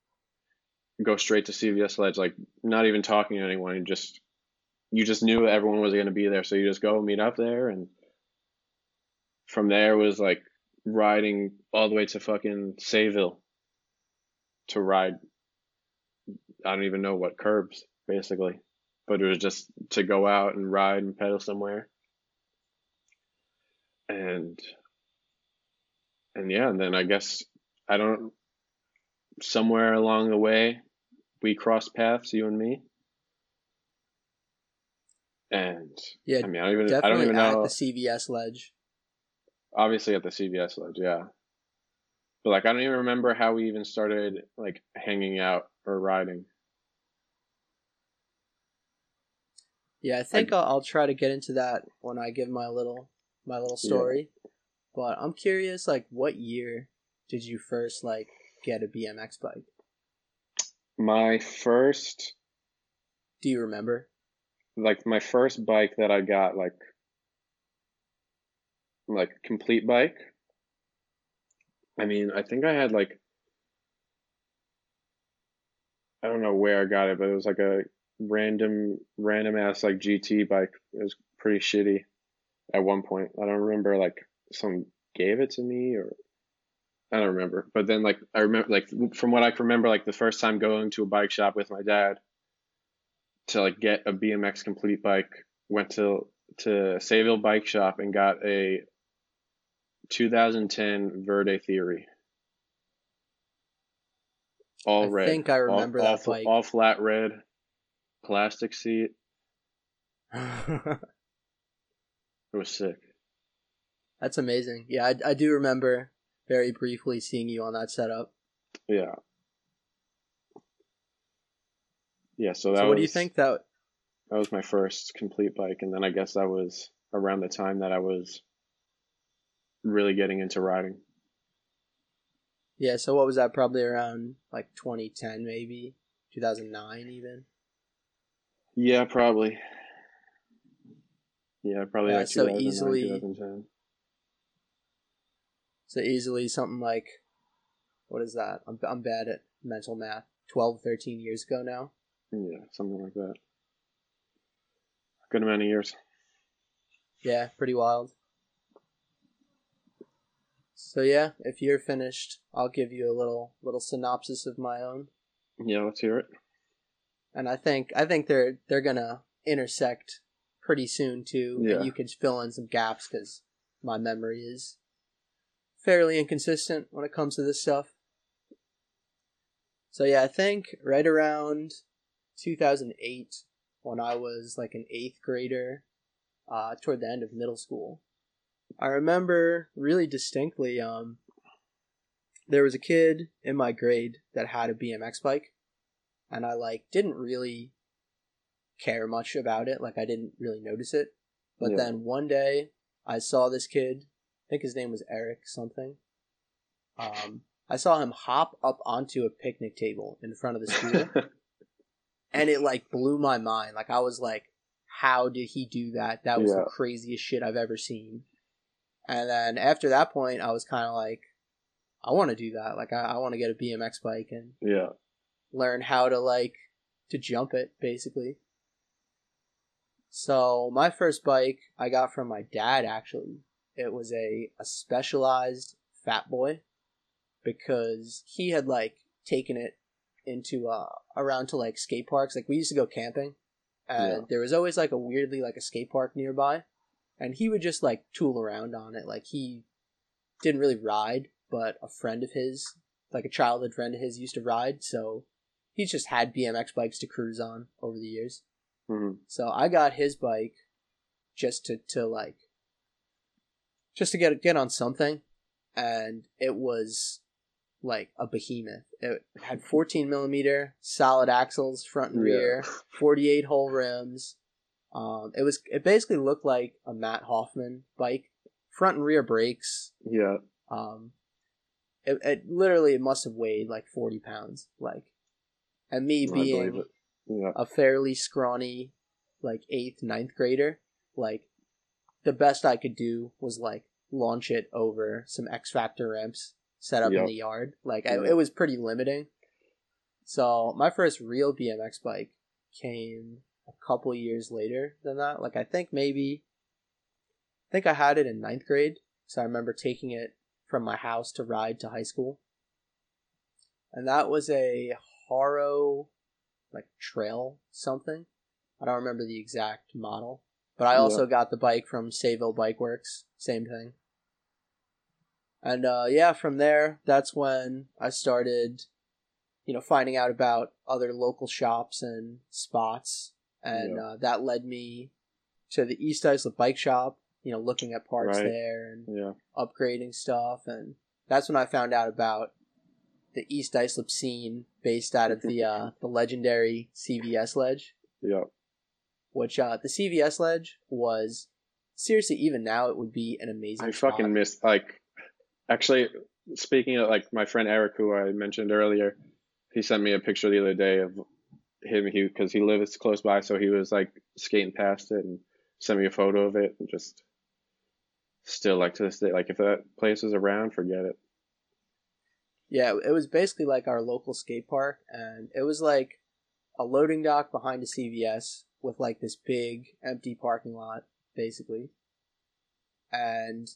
Speaker 2: go straight to CVS Ledge, like not even talking to anyone. You just you just knew everyone was going to be there, so you just go meet up there, and from there was like riding all the way to fucking Sayville to ride. I don't even know what curbs basically, but it was just to go out and ride and pedal somewhere. And and yeah, and then I guess I don't. Somewhere along the way, we crossed paths, you and me. And
Speaker 1: yeah,
Speaker 2: I mean, I don't even,
Speaker 1: definitely
Speaker 2: I don't even
Speaker 1: at
Speaker 2: know.
Speaker 1: the CVS ledge.
Speaker 2: Obviously, at the CVS ledge, yeah. But like, I don't even remember how we even started like hanging out or riding.
Speaker 1: Yeah, I think I, will I'll try to get into that when I give my little my little story. Yeah. But I'm curious, like, what year did you first like get a BMX bike?
Speaker 2: My first.
Speaker 1: Do you remember?
Speaker 2: Like my first bike that I got, like, like complete bike. I mean, I think I had like. I don't know where I got it, but it was like a random, random ass like GT bike. It was pretty shitty at one point. I don't remember like someone gave it to me or I don't remember, but then like I remember like from what I can remember, like the first time going to a bike shop with my dad to like get a BMX complete bike, went to to Sayville Bike Shop and got a 2010 Verde Theory. All
Speaker 1: I
Speaker 2: red.
Speaker 1: I think I remember
Speaker 2: all,
Speaker 1: that
Speaker 2: all,
Speaker 1: bike.
Speaker 2: All flat red, plastic seat. *laughs* it was sick.
Speaker 1: That's amazing. Yeah, I, I do remember very briefly seeing you on that setup.
Speaker 2: Yeah. Yeah, so that
Speaker 1: so what
Speaker 2: was,
Speaker 1: do you think that
Speaker 2: that was my first complete bike and then I guess that was around the time that I was really getting into riding.
Speaker 1: Yeah, so what was that probably around like 2010 maybe, 2009 even?
Speaker 2: Yeah, probably. Yeah, probably
Speaker 1: yeah,
Speaker 2: like
Speaker 1: so easily So easily something like, what is that? I'm, I'm bad at mental math. 12, 13 years ago now?
Speaker 2: Yeah, something like that. Good amount of years.
Speaker 1: Yeah, pretty wild. So yeah, if you're finished, I'll give you a little little synopsis of my own.
Speaker 2: Yeah, let's hear it.
Speaker 1: And I think I think they're they're gonna intersect pretty soon too,
Speaker 2: Yeah.
Speaker 1: you can fill in some gaps because my memory is fairly inconsistent when it comes to this stuff. So yeah, I think right around 2008 when I was like an 8th grader, uh, toward the end of middle school. I remember really distinctly. Um, there was a kid in my grade that had a BMX bike, and I like didn't really care much about it. Like I didn't really notice it. But
Speaker 2: Yeah.
Speaker 1: then one day I saw this kid. I think his name was Eric something. Um, I saw him hop up onto a picnic table in front of the school, *laughs* and it like blew my mind. Like I was like, "How did he do that? That was
Speaker 2: Yeah.
Speaker 1: the craziest shit I've ever seen." And then after that point, I was kind of like, "I want to do that. Like I, I want to get a BMX bike and
Speaker 2: yeah.
Speaker 1: Learn how to like to jump it basically. So my first bike i got from my dad actually it was a, a specialized fat boy because he had like taken it into uh around to like skate parks. Like we used to go camping and
Speaker 2: Yeah.
Speaker 1: there was always like a weirdly like a skate park nearby and he would just like tool around on it. Like he didn't really ride but a friend of his like a childhood friend of his used to ride. So he's just had bmx bikes to cruise on over the years
Speaker 2: hmm
Speaker 1: so I got his bike just to, to like just to get get on something and it was like a behemoth. It had 14 millimeter solid axles front and
Speaker 2: Yeah.
Speaker 1: rear, 48 hole rims. Um, it was it basically looked like a Matt Hoffman bike, front and rear brakes.
Speaker 2: Yeah.
Speaker 1: Um, it, it literally it must have weighed like 40 pounds, like, and me being.
Speaker 2: Yeah.
Speaker 1: a fairly scrawny like eighth ninth grader like the best i could do was like launch it over some x factor ramps set up in the yard. Like I, it was pretty limiting. So my first real bmx bike came a couple years later than that. Like i think maybe i think i had it in ninth grade. So i remember taking it from my house to ride to high school. And that was a haro like trail something. I don't remember the exact model, but I also got the bike from Sayville Bike Works, same thing. And uh, yeah, from there, that's when I started, you know, finding out about other local shops and spots, and
Speaker 2: Yeah.
Speaker 1: uh, that led me to the East Islip Bike Shop. You know, looking at parts
Speaker 2: Right.
Speaker 1: there and
Speaker 2: Yeah.
Speaker 1: upgrading stuff and that's when I found out about the East Islip scene based out of the *laughs* uh, the legendary CVS ledge,
Speaker 2: Yeah.
Speaker 1: which uh, the CVS ledge was seriously even now it would be an amazing.
Speaker 2: I
Speaker 1: spot.
Speaker 2: fucking missed like actually speaking of like my friend Eric who I mentioned earlier, he sent me a picture the other day of him he because he lives close by so he was like skating past it and sent me a photo of it and just still like to this day like if that place is around forget it.
Speaker 1: Yeah, it was basically like our local skate park, and it was like a loading dock behind a CVS with like this big empty parking lot, basically. And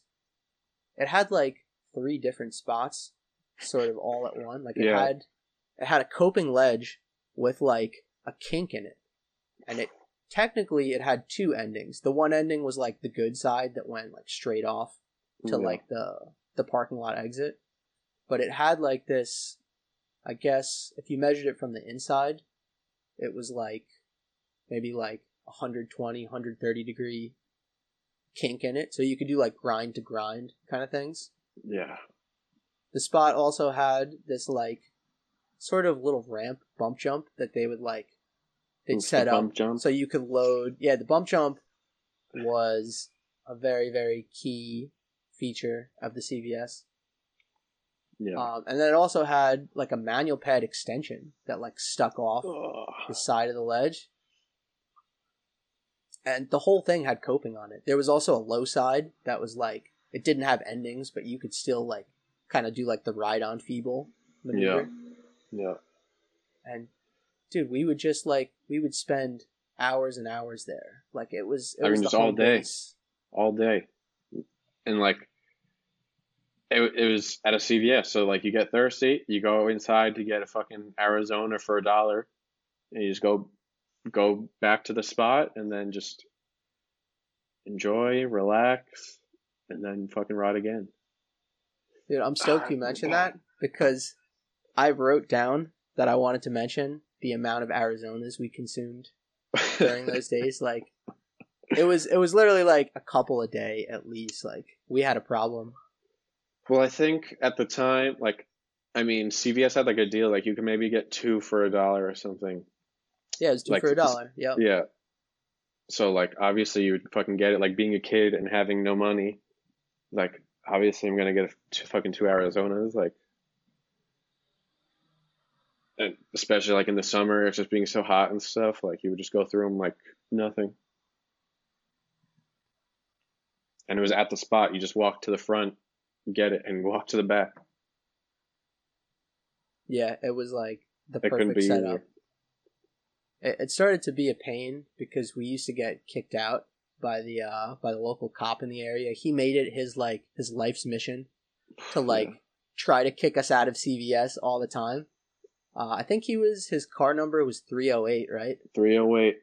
Speaker 1: it had like three different spots, sort of all at one. Like it
Speaker 2: Yeah.
Speaker 1: had, it had a coping ledge with like a kink in it, and it technically it had two endings. The one ending was like the good side that went like straight off to
Speaker 2: Yeah.
Speaker 1: like the the parking lot exit but it had like this i guess if you measured it from the inside it was like maybe like 120 130 degree kink in it so you could do like grind to grind kind of things
Speaker 2: Yeah.
Speaker 1: the spot also had this like sort of little ramp bump jump that they would like they'd
Speaker 2: the
Speaker 1: set up
Speaker 2: bump jump.
Speaker 1: so you could load yeah the bump jump was a very very key feature of the cvs
Speaker 2: Yeah.
Speaker 1: um, and then it also had like a manual pad extension that like stuck off the side of the ledge and the whole thing had coping on it there was also a low side that was like it didn't have endings but you could still like kind of do like the ride on feeble maneuver
Speaker 2: yeah.
Speaker 1: and dude we would just like we would spend hours and hours there like it was it
Speaker 2: I
Speaker 1: was
Speaker 2: mean,
Speaker 1: the
Speaker 2: just all day.
Speaker 1: base.
Speaker 2: all day. And like it, it was at a CVS, so like you get thirsty, you go inside to get a fucking Arizona for a dollar, and you just go go back to the spot and then just enjoy, relax, and then fucking ride again.
Speaker 1: dude i'm stoked you mentioned that because i wrote down that i wanted to mention the amount of arizonas we consumed during those *laughs* days like it was it was literally like a couple a day at least. Like we had a problem.
Speaker 2: Well, I think at the time, like, I mean, CVS had like a deal, like you can maybe get two for a dollar or something.
Speaker 1: Yeah, it's two
Speaker 2: Like,
Speaker 1: for a dollar. Yep.
Speaker 2: Yeah. So like, obviously, you would fucking get it. Like being a kid and having no money, like obviously, I'm gonna get a two, fucking two Arizonas, like. And especially like in the summer, it's just being so hot and stuff. Like you would just go through them like nothing. And it was at the spot. You just walk to the front, get it, and walk to the back.
Speaker 1: Yeah, it was like the
Speaker 2: It
Speaker 1: perfect setup. It, it started to be a pain because we used to get kicked out by the uh by the local cop in the area. He made it his like his life's mission to like
Speaker 2: Yeah.
Speaker 1: try to kick us out of CVS all the time. Uh, I think he was his car number was 308, right?
Speaker 2: 308.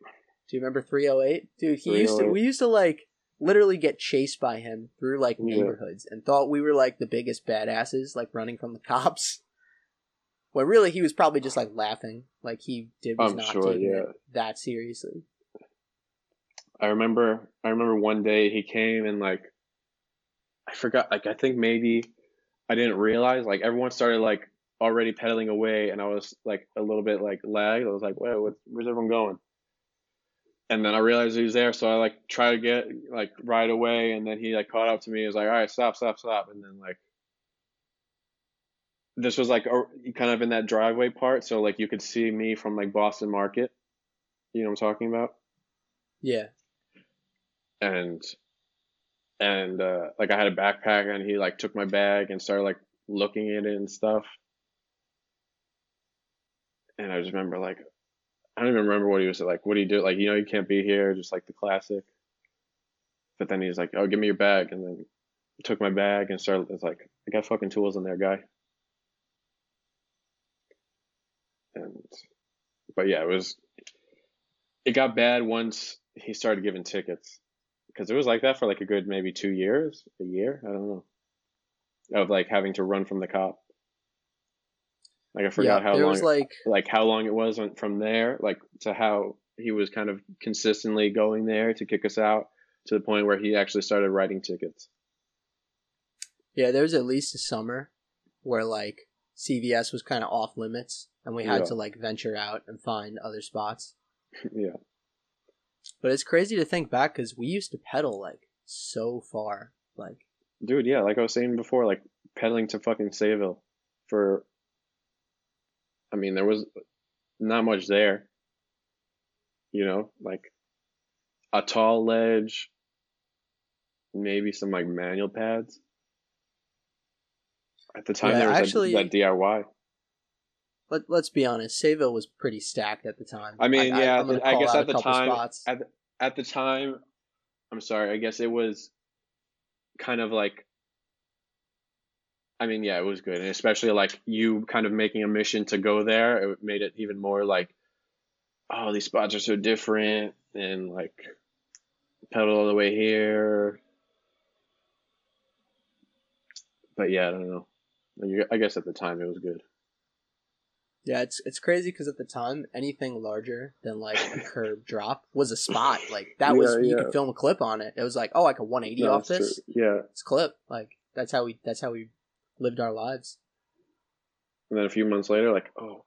Speaker 1: Do you remember 308? Dude, he used to we used to like literally get chased by him through like
Speaker 2: Yeah.
Speaker 1: neighborhoods and thought we were like the biggest badasses like running from the *laughs* cops. When really he was probably just like laughing, like he did was
Speaker 2: I'm
Speaker 1: not
Speaker 2: sure,
Speaker 1: taking
Speaker 2: yeah.
Speaker 1: it that seriously.
Speaker 2: I remember I remember one day he came and like I forgot like I think maybe I didn't realize like everyone started like already pedaling away and I was like a little bit like lagged. I was like, "Wait, what, where's everyone going?" And then I realized he was there, so I like tried to get like right away and then he like caught up to me. He was like, "All right, stop, stop, stop." And then like this was like a, kind of in that driveway part, so like you could see me from like Boston Market. You know what I'm talking about?
Speaker 1: Yeah.
Speaker 2: and and uh like I had a backpack and he like took my bag and started like looking at it and stuff. And I just remember like I don't even remember what he was like. What do you do? Like you know you can't be here, just like the classic. But then he's like, "Oh, give me your bag," and then took my bag and started. It's like I got fucking tools in there, guy. And but yeah, it was. It got bad once he started giving tickets because it was like that for like a good maybe two years, a year, I don't know, of like having to run from the cop. Like I forgot
Speaker 1: yeah,
Speaker 2: how long,
Speaker 1: was like
Speaker 2: like how long it was from there, like to how he was kind of consistently going there to kick us out to the point where he actually started writing tickets.
Speaker 1: yeah, there was at least a summer where like CVS was kind of off limits and we had
Speaker 2: Yeah.
Speaker 1: to like venture out and find other spots. *laughs*
Speaker 2: yeah,
Speaker 1: But it's crazy to think back because we used to pedal like so far. Like
Speaker 2: dude, yeah, like I was saying before, like pedaling to fucking Sayville for. I mean, there was not much there. You know, like a tall ledge, maybe some like manual pads. At the time,
Speaker 1: Yeah,
Speaker 2: there was
Speaker 1: actually-
Speaker 2: that, that DIY.
Speaker 1: let let's be honest, Sayville was pretty stacked at the time.
Speaker 2: I mean, yeah,
Speaker 1: I'm gonna
Speaker 2: I guess at the time-
Speaker 1: spots.
Speaker 2: At the, at the time, I'm sorry. I guess it was kind of like. I mean, yeah, it was good, and especially like you kind of making a mission to go there, it made it even more like, oh, these spots are so different, and like, pedal all the way here. But yeah, I don't know. I guess at the time it was good.
Speaker 1: Yeah, it's it's crazy because at the time, anything larger than like a *laughs* curb drop was a spot. Like that was
Speaker 2: Yeah,
Speaker 1: you
Speaker 2: yeah.
Speaker 1: could film a clip on it. It was like, oh, like a 180
Speaker 2: No,
Speaker 1: off this.
Speaker 2: true. Yeah,
Speaker 1: It's clip. Like that's how we that's how we lived our lives.
Speaker 2: And then a few months later, like, oh,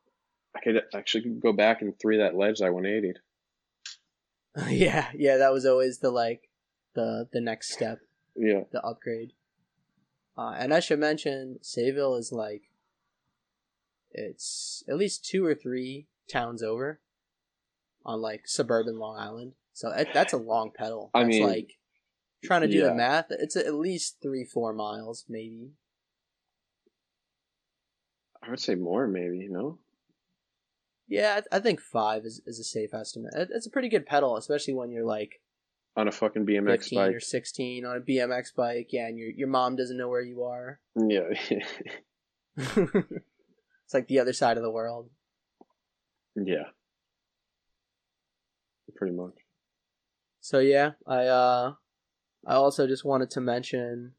Speaker 2: I could actually go back and three that ledge I 180'd. *laughs*
Speaker 1: yeah, yeah, that was always the like the the next step,
Speaker 2: Yeah.
Speaker 1: the upgrade. Uh, and I should mention, Sayville is like it's at least two or three towns over on like suburban Long Island. So it, that's a long pedal.
Speaker 2: I mean,
Speaker 1: like trying to do
Speaker 2: yeah.
Speaker 1: the math. It's at least three, four miles, maybe.
Speaker 2: I would say more, maybe, you know?
Speaker 1: Yeah, I, I think five is, is a safe estimate. It's a pretty good pedal, especially when you're like
Speaker 2: On a fucking BMX
Speaker 1: 15
Speaker 2: bike.
Speaker 1: or 16 on a BMX bike. Yeah, and your your mom doesn't know where you are. *laughs*
Speaker 2: Yeah. *laughs*
Speaker 1: it's like the other side of the world.
Speaker 2: yeah. Pretty much.
Speaker 1: So yeah, I uh I also just wanted to mention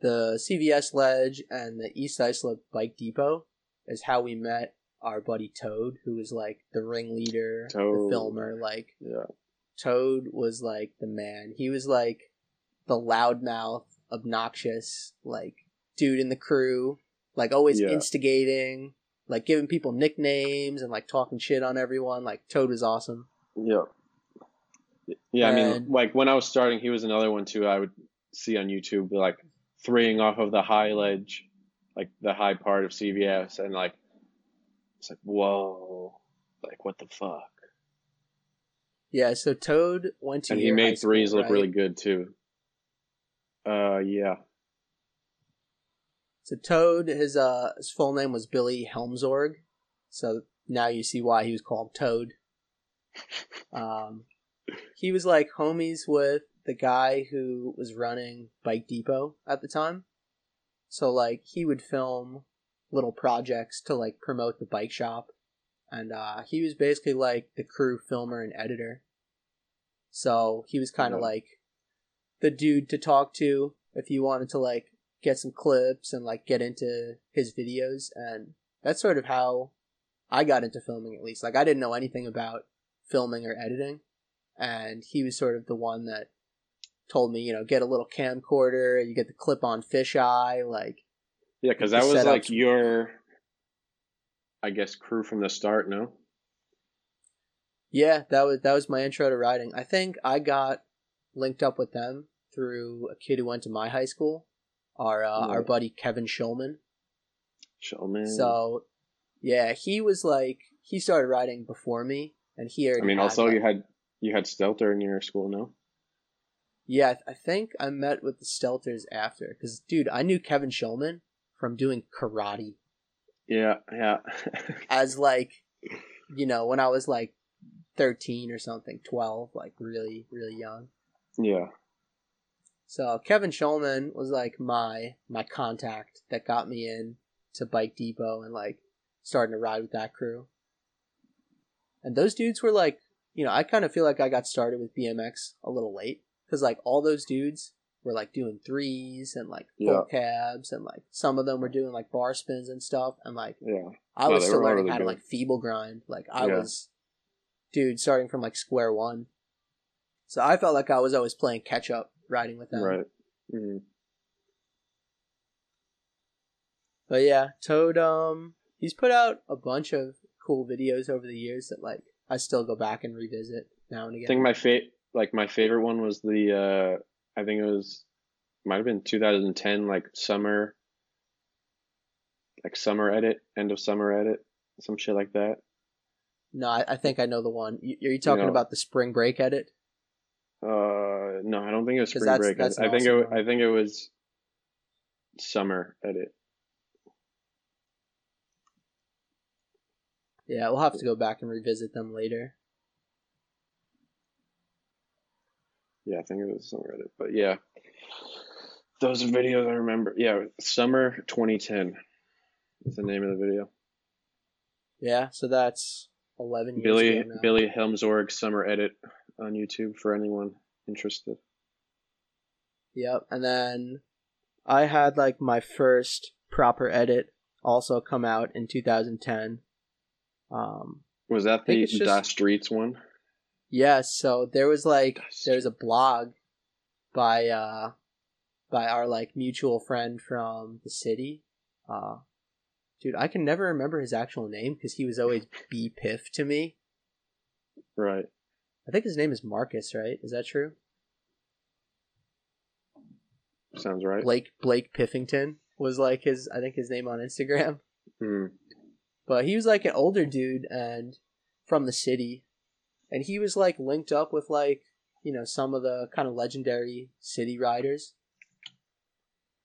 Speaker 1: the CVS ledge and the East Islip Bike Depot is how we met our buddy Toad, who was like the ringleader, the filmer, like
Speaker 2: Yeah.
Speaker 1: Toad was like the man. He was like the loudmouth, obnoxious, like dude in the crew, like always
Speaker 2: Yeah.
Speaker 1: instigating, like giving people nicknames and like talking shit on everyone. Like Toad was awesome.
Speaker 2: Yeah. Yeah, I mean, like when I was starting, he was another one too. I would see on YouTube, like threeing off of the high ledge, like the high part of CVS, and like it's like, whoa, like what the fuck?
Speaker 1: Yeah, so Toad went to
Speaker 2: And he made threes
Speaker 1: school,
Speaker 2: look
Speaker 1: right?
Speaker 2: really good too. Uh, yeah,
Speaker 1: So Toad, his uh his full name was Billy Helmsorg. So now you see why he was called Toad. *laughs* Um, he was like homies with the guy who was running Bike Depot at the time. So like he would film little projects to like promote the bike shop, and uh, he was basically like the crew filmer and editor. So he was kind of
Speaker 2: Yeah.
Speaker 1: like the dude to talk to if you wanted to like get some clips and like get into his videos and that's sort of how I got into filming at least. Like I didn't know anything about filming or editing and he was sort of the one that told me, you know, get a little camcorder, you get the clip on fisheye, like
Speaker 2: yeah, because that was like your, I guess, crew from the start. No,
Speaker 1: yeah, that was that was my intro to riding. I think I got linked up with them through a kid who went to my high school, our uh, our buddy Kevin Shulman.
Speaker 2: Showman.
Speaker 1: So, yeah, he was like he started riding before me, and he already.
Speaker 2: I mean, also
Speaker 1: like-
Speaker 2: you had you had Stelter in your school, no?
Speaker 1: Yeah, I th- I think I met with the Stelters after, because dude, I knew Kevin Shulman from doing karate
Speaker 2: Yeah, yeah. *laughs*
Speaker 1: as like, you know, when I was like thirteen or something, twelve, like really, really young.
Speaker 2: yeah.
Speaker 1: So Kevin Shulman was like my my contact that got me in to Bike Depot and like starting to ride with that crew. And those dudes were like, you know, I kind of feel like I got started with BMX a little late because like all those dudes were like doing threes and like full cabs and like some of them were doing like bar spins and stuff and like
Speaker 2: Yeah.
Speaker 1: I was still learning
Speaker 2: really
Speaker 1: how to like feeble grind. Like I
Speaker 2: Yeah.
Speaker 1: was, dude, starting from like square one. So I felt like I was always playing catch up riding with them.
Speaker 2: Right. Mhm.
Speaker 1: But yeah, Toad, um, he's put out a bunch of cool videos over the years that like I still go back and revisit now and
Speaker 2: I
Speaker 1: again.
Speaker 2: think my fa- like my favorite one was the uh I think it was might have been 2010 like summer like summer edit, end of summer edit, some shit like that.
Speaker 1: no, I, I think I know the one. You, are you talking
Speaker 2: know-
Speaker 1: about the spring break edit?
Speaker 2: Uh no, I don't think it was spring
Speaker 1: that's-
Speaker 2: break. I-
Speaker 1: that's
Speaker 2: I think
Speaker 1: awesome
Speaker 2: it
Speaker 1: one.
Speaker 2: I think it was summer edit.
Speaker 1: Yeah, we'll have to go back and revisit them later.
Speaker 2: Yeah, I think it was summer edit. But yeah. Those videos I remember. Yeah, summer 2010 is the name of the video.
Speaker 1: Yeah, so that's eleven years
Speaker 2: Billy
Speaker 1: ago now.
Speaker 2: Billy Helmsorg summer edit on YouTube for anyone interested.
Speaker 1: Yep, and then I had like my first proper edit also come out in 2010. Um,
Speaker 2: Was that the
Speaker 1: just-
Speaker 2: Da Streets one?
Speaker 1: Yeah, so there was like
Speaker 2: That's
Speaker 1: there's a blog by uh by our like mutual friend from the city. Uh, dude, I can never remember his actual name because he was always B Piff to me.
Speaker 2: Right.
Speaker 1: I think his name is Marcus, right? Is that true?
Speaker 2: Sounds right.
Speaker 1: Blake Blake Piffington was like his I think his name on Instagram.
Speaker 2: Hmm.
Speaker 1: But he was like an older dude and from the city. And he was like linked up with like, you know, some of the kind of legendary city riders.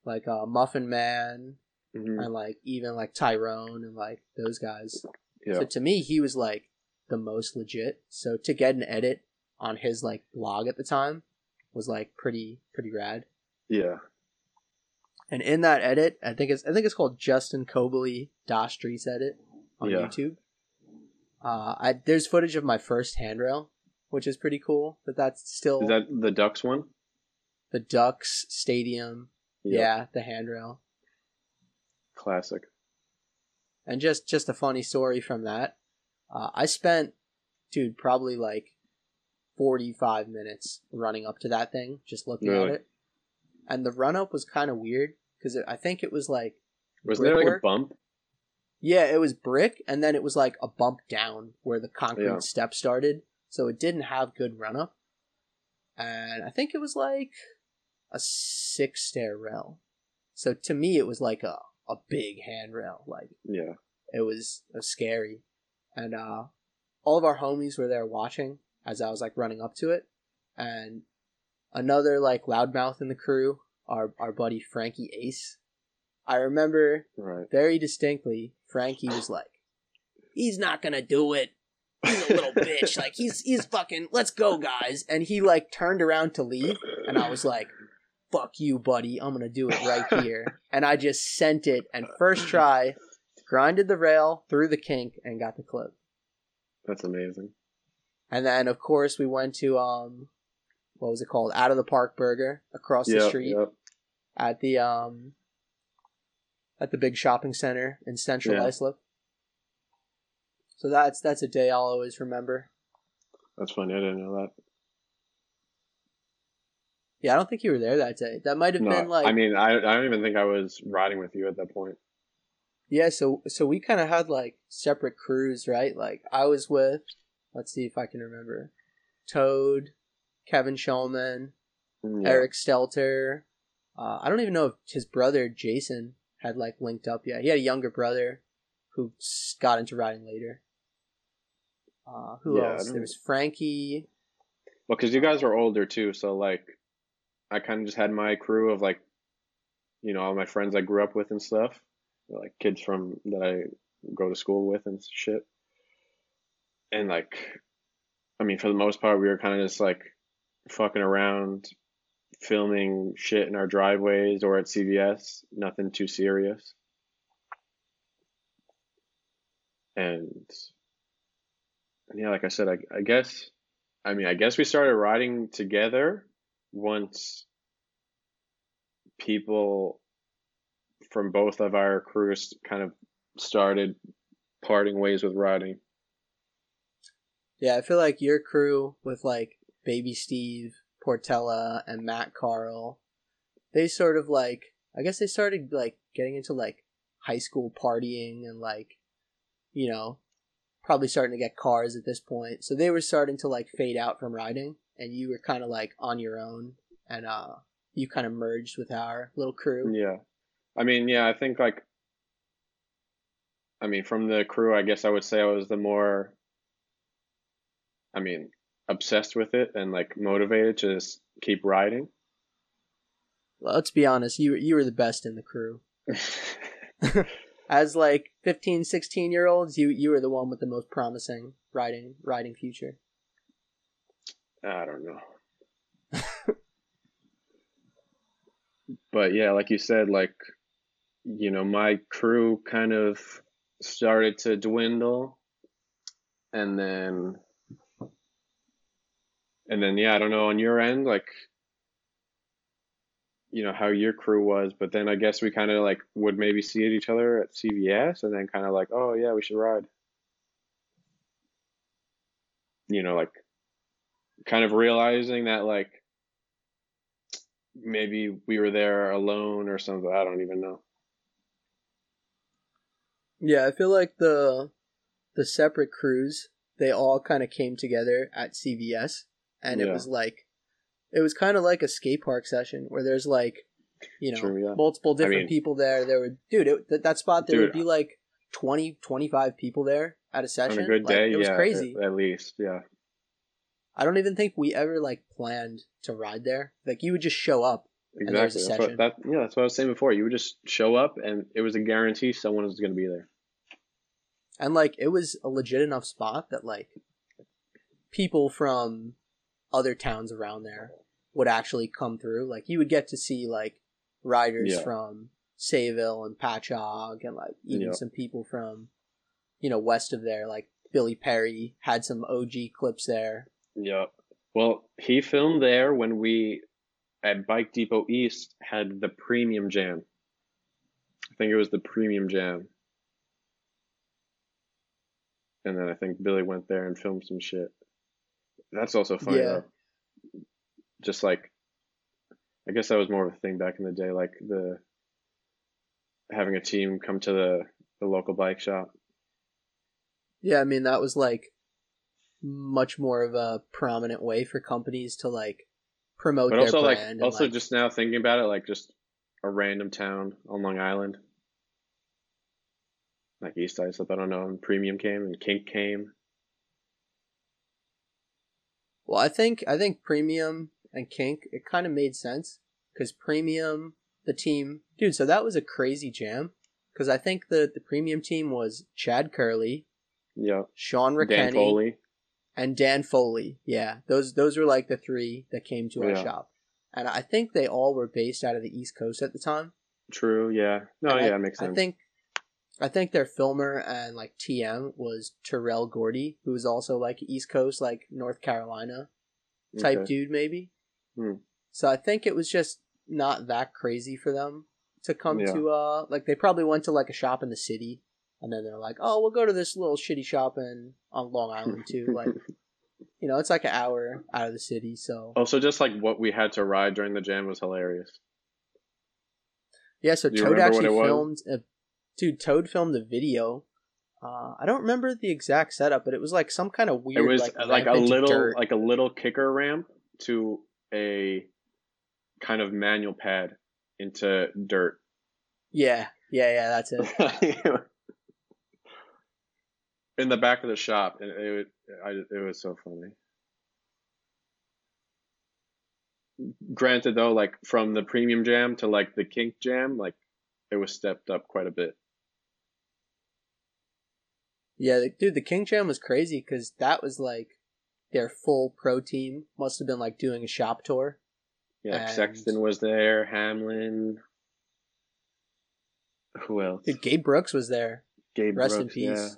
Speaker 1: Like uh Muffin Man
Speaker 2: Mhm.
Speaker 1: and like even like Tyrone and like those guys.
Speaker 2: Yeah.
Speaker 1: So to me he was like the most legit. So to get an edit on his like blog at the time was like pretty pretty rad.
Speaker 2: Yeah.
Speaker 1: And in that edit, I think it's I think it's called Justin Cobley Das Streets edit on
Speaker 2: Yeah.
Speaker 1: YouTube. Uh, I there's footage of my first handrail, which is pretty cool. But that's still
Speaker 2: Is that the Ducks one?
Speaker 1: the Ducks Stadium. Yeah. the handrail,
Speaker 2: Classic.
Speaker 1: and just just a funny story from that. Uh, I spent, dude, probably like 45 minutes running up to that thing, just looking
Speaker 2: Really?
Speaker 1: at it. And the run up was kind of weird because I think it was like,
Speaker 2: Was there like a bump?
Speaker 1: Yeah, it was brick, and then it was like a bump down where the concrete
Speaker 2: Yeah.
Speaker 1: step started. So it didn't have good run up. And I think it was like a six stair rail. So to me, it was like a, a big handrail. Like
Speaker 2: Yeah.
Speaker 1: it was, it was scary. And uh, all of our homies were there watching as I was like running up to it. And another like loudmouth in the crew, our, our buddy Frankie Ace. I remember
Speaker 2: Right.
Speaker 1: very distinctly, Frankie was like, "He's not gonna do it. He's a little *laughs* bitch. Like he's he's fucking. Let's go, guys." And he like turned around to leave, and I was like, "Fuck you, buddy. I'm gonna do it right *laughs* here." And I just sent it, and first try, grinded the rail through the kink, and got the clip.
Speaker 2: That's amazing.
Speaker 1: And then of course we went to um, what was it called? Out of the Park Burger across the street
Speaker 2: yep.
Speaker 1: at the um at the big shopping center in Central
Speaker 2: Yeah.
Speaker 1: Islip. So that's that's a day I'll always remember.
Speaker 2: That's funny. I didn't know that.
Speaker 1: Yeah, I don't think you were there that day. That might have
Speaker 2: No,
Speaker 1: been like
Speaker 2: I mean, I, I don't even think I was riding with you at that point.
Speaker 1: yeah. So so we kind of had like separate crews, right? Like I was with, let's see if I can remember, Toad, Kevin Shulman,
Speaker 2: Yeah.
Speaker 1: Eric Stelter. Uh, I don't even know if his brother Jason had like linked up yet. He had a younger brother who got into riding later. Uh, who
Speaker 2: Yeah,
Speaker 1: else? There was Frankie.
Speaker 2: Well, because you guys were older too, so like, I kind of just had my crew of like, you know, all my friends I grew up with and stuff, like kids from that I go to school with and shit. And like, I mean, for the most part, we were kind of just like fucking around, filming shit in our driveways or at CVS. Nothing too serious. And yeah, like I said, I, I guess, I mean, I guess we started riding together once people from both of our crews kind of started parting ways with riding.
Speaker 1: Yeah, I feel like your crew with like Baby Steve, Portella, and Matt Carl, they sort of like I guess they started like getting into like high school partying and like you know probably starting to get cars at this point. So they were starting to like fade out from riding, and you were kind of like on your own, and uh you kind of merged with our little crew.
Speaker 2: Yeah. I mean, yeah, I think like, I mean, from the crew, I guess I would say I was the more, I mean, obsessed with it and like motivated to just keep riding.
Speaker 1: Let's be honest, you you were the best in the crew. *laughs* As like 15, 16 year olds, you you were the one with the most promising riding riding future.
Speaker 2: I don't know. *laughs* but yeah, like you said, like, you know, my crew kind of started to dwindle. And then, and then, yeah, I don't know on your end, like, you know, how your crew was, but then I guess we kind of like would maybe see each other at CVS and then kind of like, oh, yeah, we should ride. You know, like, kind of realizing that like maybe we were there alone or something. I don't even know.
Speaker 1: Yeah, I feel like the the separate crews they all kind of came together at CVS, and it was like it was kind of like a skate park session where there's like you know
Speaker 2: True, yeah.
Speaker 1: multiple different
Speaker 2: mean-
Speaker 1: people there. There would dude it, that that spot there would be like 20, 25 people there at a session.
Speaker 2: On a good
Speaker 1: Like,
Speaker 2: day,
Speaker 1: it was
Speaker 2: yeah,
Speaker 1: crazy.
Speaker 2: At, at least, yeah.
Speaker 1: I don't even think we ever like planned to ride there. Like you would just show up. And there's
Speaker 2: Exactly.
Speaker 1: a
Speaker 2: That's what, that, yeah, that's what I was saying before. You would just show up, and it was a guarantee someone was going to be there.
Speaker 1: And like it was a legit enough spot that like people from other towns around there would actually come through. Like you would get to see like riders
Speaker 2: Yeah.
Speaker 1: from Sayville and Patchogue and like even
Speaker 2: Yeah.
Speaker 1: some people from you know west of there like Billy Perry had some OG clips there.
Speaker 2: Yeah. Well, he filmed there when we at Bike Depot East had the premium jam. I think it was the premium jam. And then I think Billy went there and filmed some shit. That's also funny
Speaker 1: Yeah.
Speaker 2: though. Just like, I guess that was more of a thing back in the day, like the having a team come to the the local bike shop.
Speaker 1: Yeah, I mean that was like much more of a prominent way for companies to like promote
Speaker 2: But
Speaker 1: their
Speaker 2: also like also
Speaker 1: like-
Speaker 2: just now thinking about it, like just a random town on Long Island. Like East Islip, I don't know, and Premium came and Kink came.
Speaker 1: Well, I think I think Premium and Kink it kind of made sense because Premium, the team, dude. So that was a crazy jam because I think the the Premium team was Chad Curley,
Speaker 2: Yeah.
Speaker 1: Sean
Speaker 2: Dan
Speaker 1: Ricany,
Speaker 2: Foley.
Speaker 1: and Dan Foley. Yeah, those those were like the three that came to our
Speaker 2: Yeah.
Speaker 1: shop, and I think they all were based out of the East Coast at the time.
Speaker 2: True, yeah. No,
Speaker 1: And
Speaker 2: yeah,
Speaker 1: I,
Speaker 2: makes sense.
Speaker 1: I think I think their filmer and like TM was Terrell Gordy, who was also like East Coast, like North Carolina type
Speaker 2: Okay.
Speaker 1: dude, maybe.
Speaker 2: Hmm.
Speaker 1: So I think it was just not that crazy for them to come
Speaker 2: Yeah.
Speaker 1: to uh like they probably went to like a shop in the city and then they're like, Oh, we'll go to this little shitty shop in on Long Island *laughs* too. like you know, it's like an hour out of the city, so
Speaker 2: Also, just like what we had to ride during the jam was hilarious.
Speaker 1: Yeah, so
Speaker 2: Do
Speaker 1: Toad actually
Speaker 2: it was?
Speaker 1: filmed a dude, Toad filmed a video. Uh, I don't remember the exact setup, but it was like some kind of weird
Speaker 2: it was
Speaker 1: like,
Speaker 2: like, a little
Speaker 1: dirt.
Speaker 2: like a little kicker ramp to a kind of manual pad into dirt.
Speaker 1: Yeah, yeah, yeah, that's it. *laughs*
Speaker 2: In the back of the shop, and it I, it was so funny. Granted, though, like from the premium jam to like the kink jam, like it was stepped up quite a bit.
Speaker 1: Yeah, the, dude, the Kink Jam was crazy because that was like their full pro team must have been like doing a shop tour.
Speaker 2: Yeah,
Speaker 1: And-
Speaker 2: Sexton was there, Hamlin. Who else?
Speaker 1: Dude, Gabe Brooks was there.
Speaker 2: Gabe
Speaker 1: Rest in peace.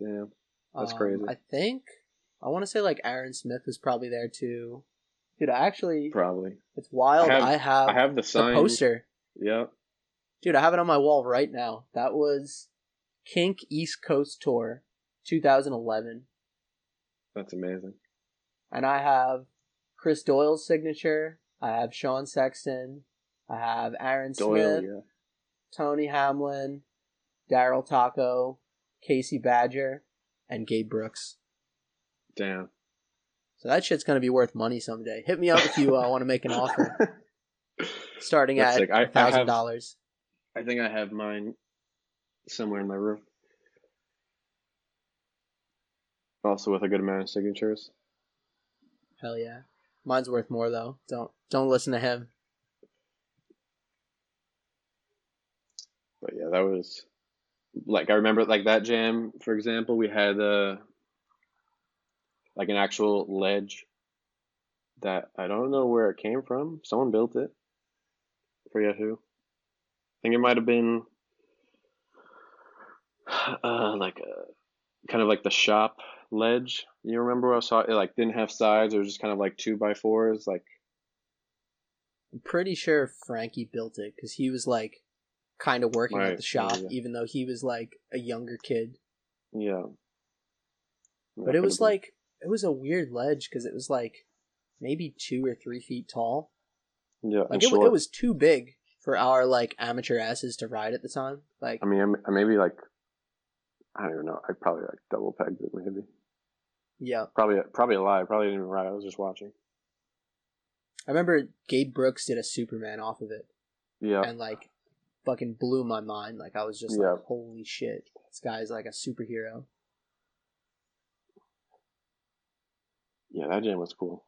Speaker 2: Yeah. Damn. That's
Speaker 1: Um,
Speaker 2: crazy.
Speaker 1: I think I want to say like Aaron Smith was probably there too. Dude, I actually
Speaker 2: Probably.
Speaker 1: it's wild.
Speaker 2: I have-
Speaker 1: I have,
Speaker 2: I have the
Speaker 1: the poster.
Speaker 2: Yeah.
Speaker 1: Dude, I have it on my wall right now. That was Kink East Coast Tour 2011.
Speaker 2: That's amazing.
Speaker 1: And I have Chris Doyle's signature. I have Sean Sexton. I have Aaron
Speaker 2: Doyle,
Speaker 1: Smith,
Speaker 2: yeah.
Speaker 1: Tony Hamlin, Darryl Tocco, Casey Badger, and Gabe Brooks.
Speaker 2: Damn.
Speaker 1: So that shit's gonna be worth money someday. Hit me up if you uh, *laughs* want to make an offer. Starting
Speaker 2: That's
Speaker 1: at
Speaker 2: sick. I- I
Speaker 1: thousand dollars.
Speaker 2: I think I have mine somewhere in my room. Also with a good amount of signatures.
Speaker 1: Hell yeah. Mine's worth more though. Don't don't listen to him.
Speaker 2: But yeah, that was like I remember like that jam, for example, we had a like an actual ledge that I don't know where it came from. Someone built it. Forget who. I think it might have been *sighs* uh like a kind of like the shop ledge. You remember I saw it like didn't have sides, it was just kind of like two by fours, like
Speaker 1: I'm pretty sure Frankie built it because he was like kind of working at the shop,
Speaker 2: yeah.
Speaker 1: even though he was like a younger kid.
Speaker 2: yeah.
Speaker 1: But
Speaker 2: That
Speaker 1: it was
Speaker 2: been-
Speaker 1: like it was a weird ledge because it was like maybe two or three feet tall.
Speaker 2: yeah,
Speaker 1: Like it, it was too big for our like amateur asses to ride at the time. Like
Speaker 2: I mean, maybe like, I don't even know. I probably like double pegged it, maybe.
Speaker 1: yeah,
Speaker 2: Probably, probably a lie. Probably didn't even ride. I was just watching.
Speaker 1: I remember Gabe Brooks did a Superman off of it
Speaker 2: Yeah,
Speaker 1: and like fucking blew my mind. Like I was just
Speaker 2: Yeah.
Speaker 1: like, holy shit, this guy's like a superhero.
Speaker 2: yeah, that jam was cool.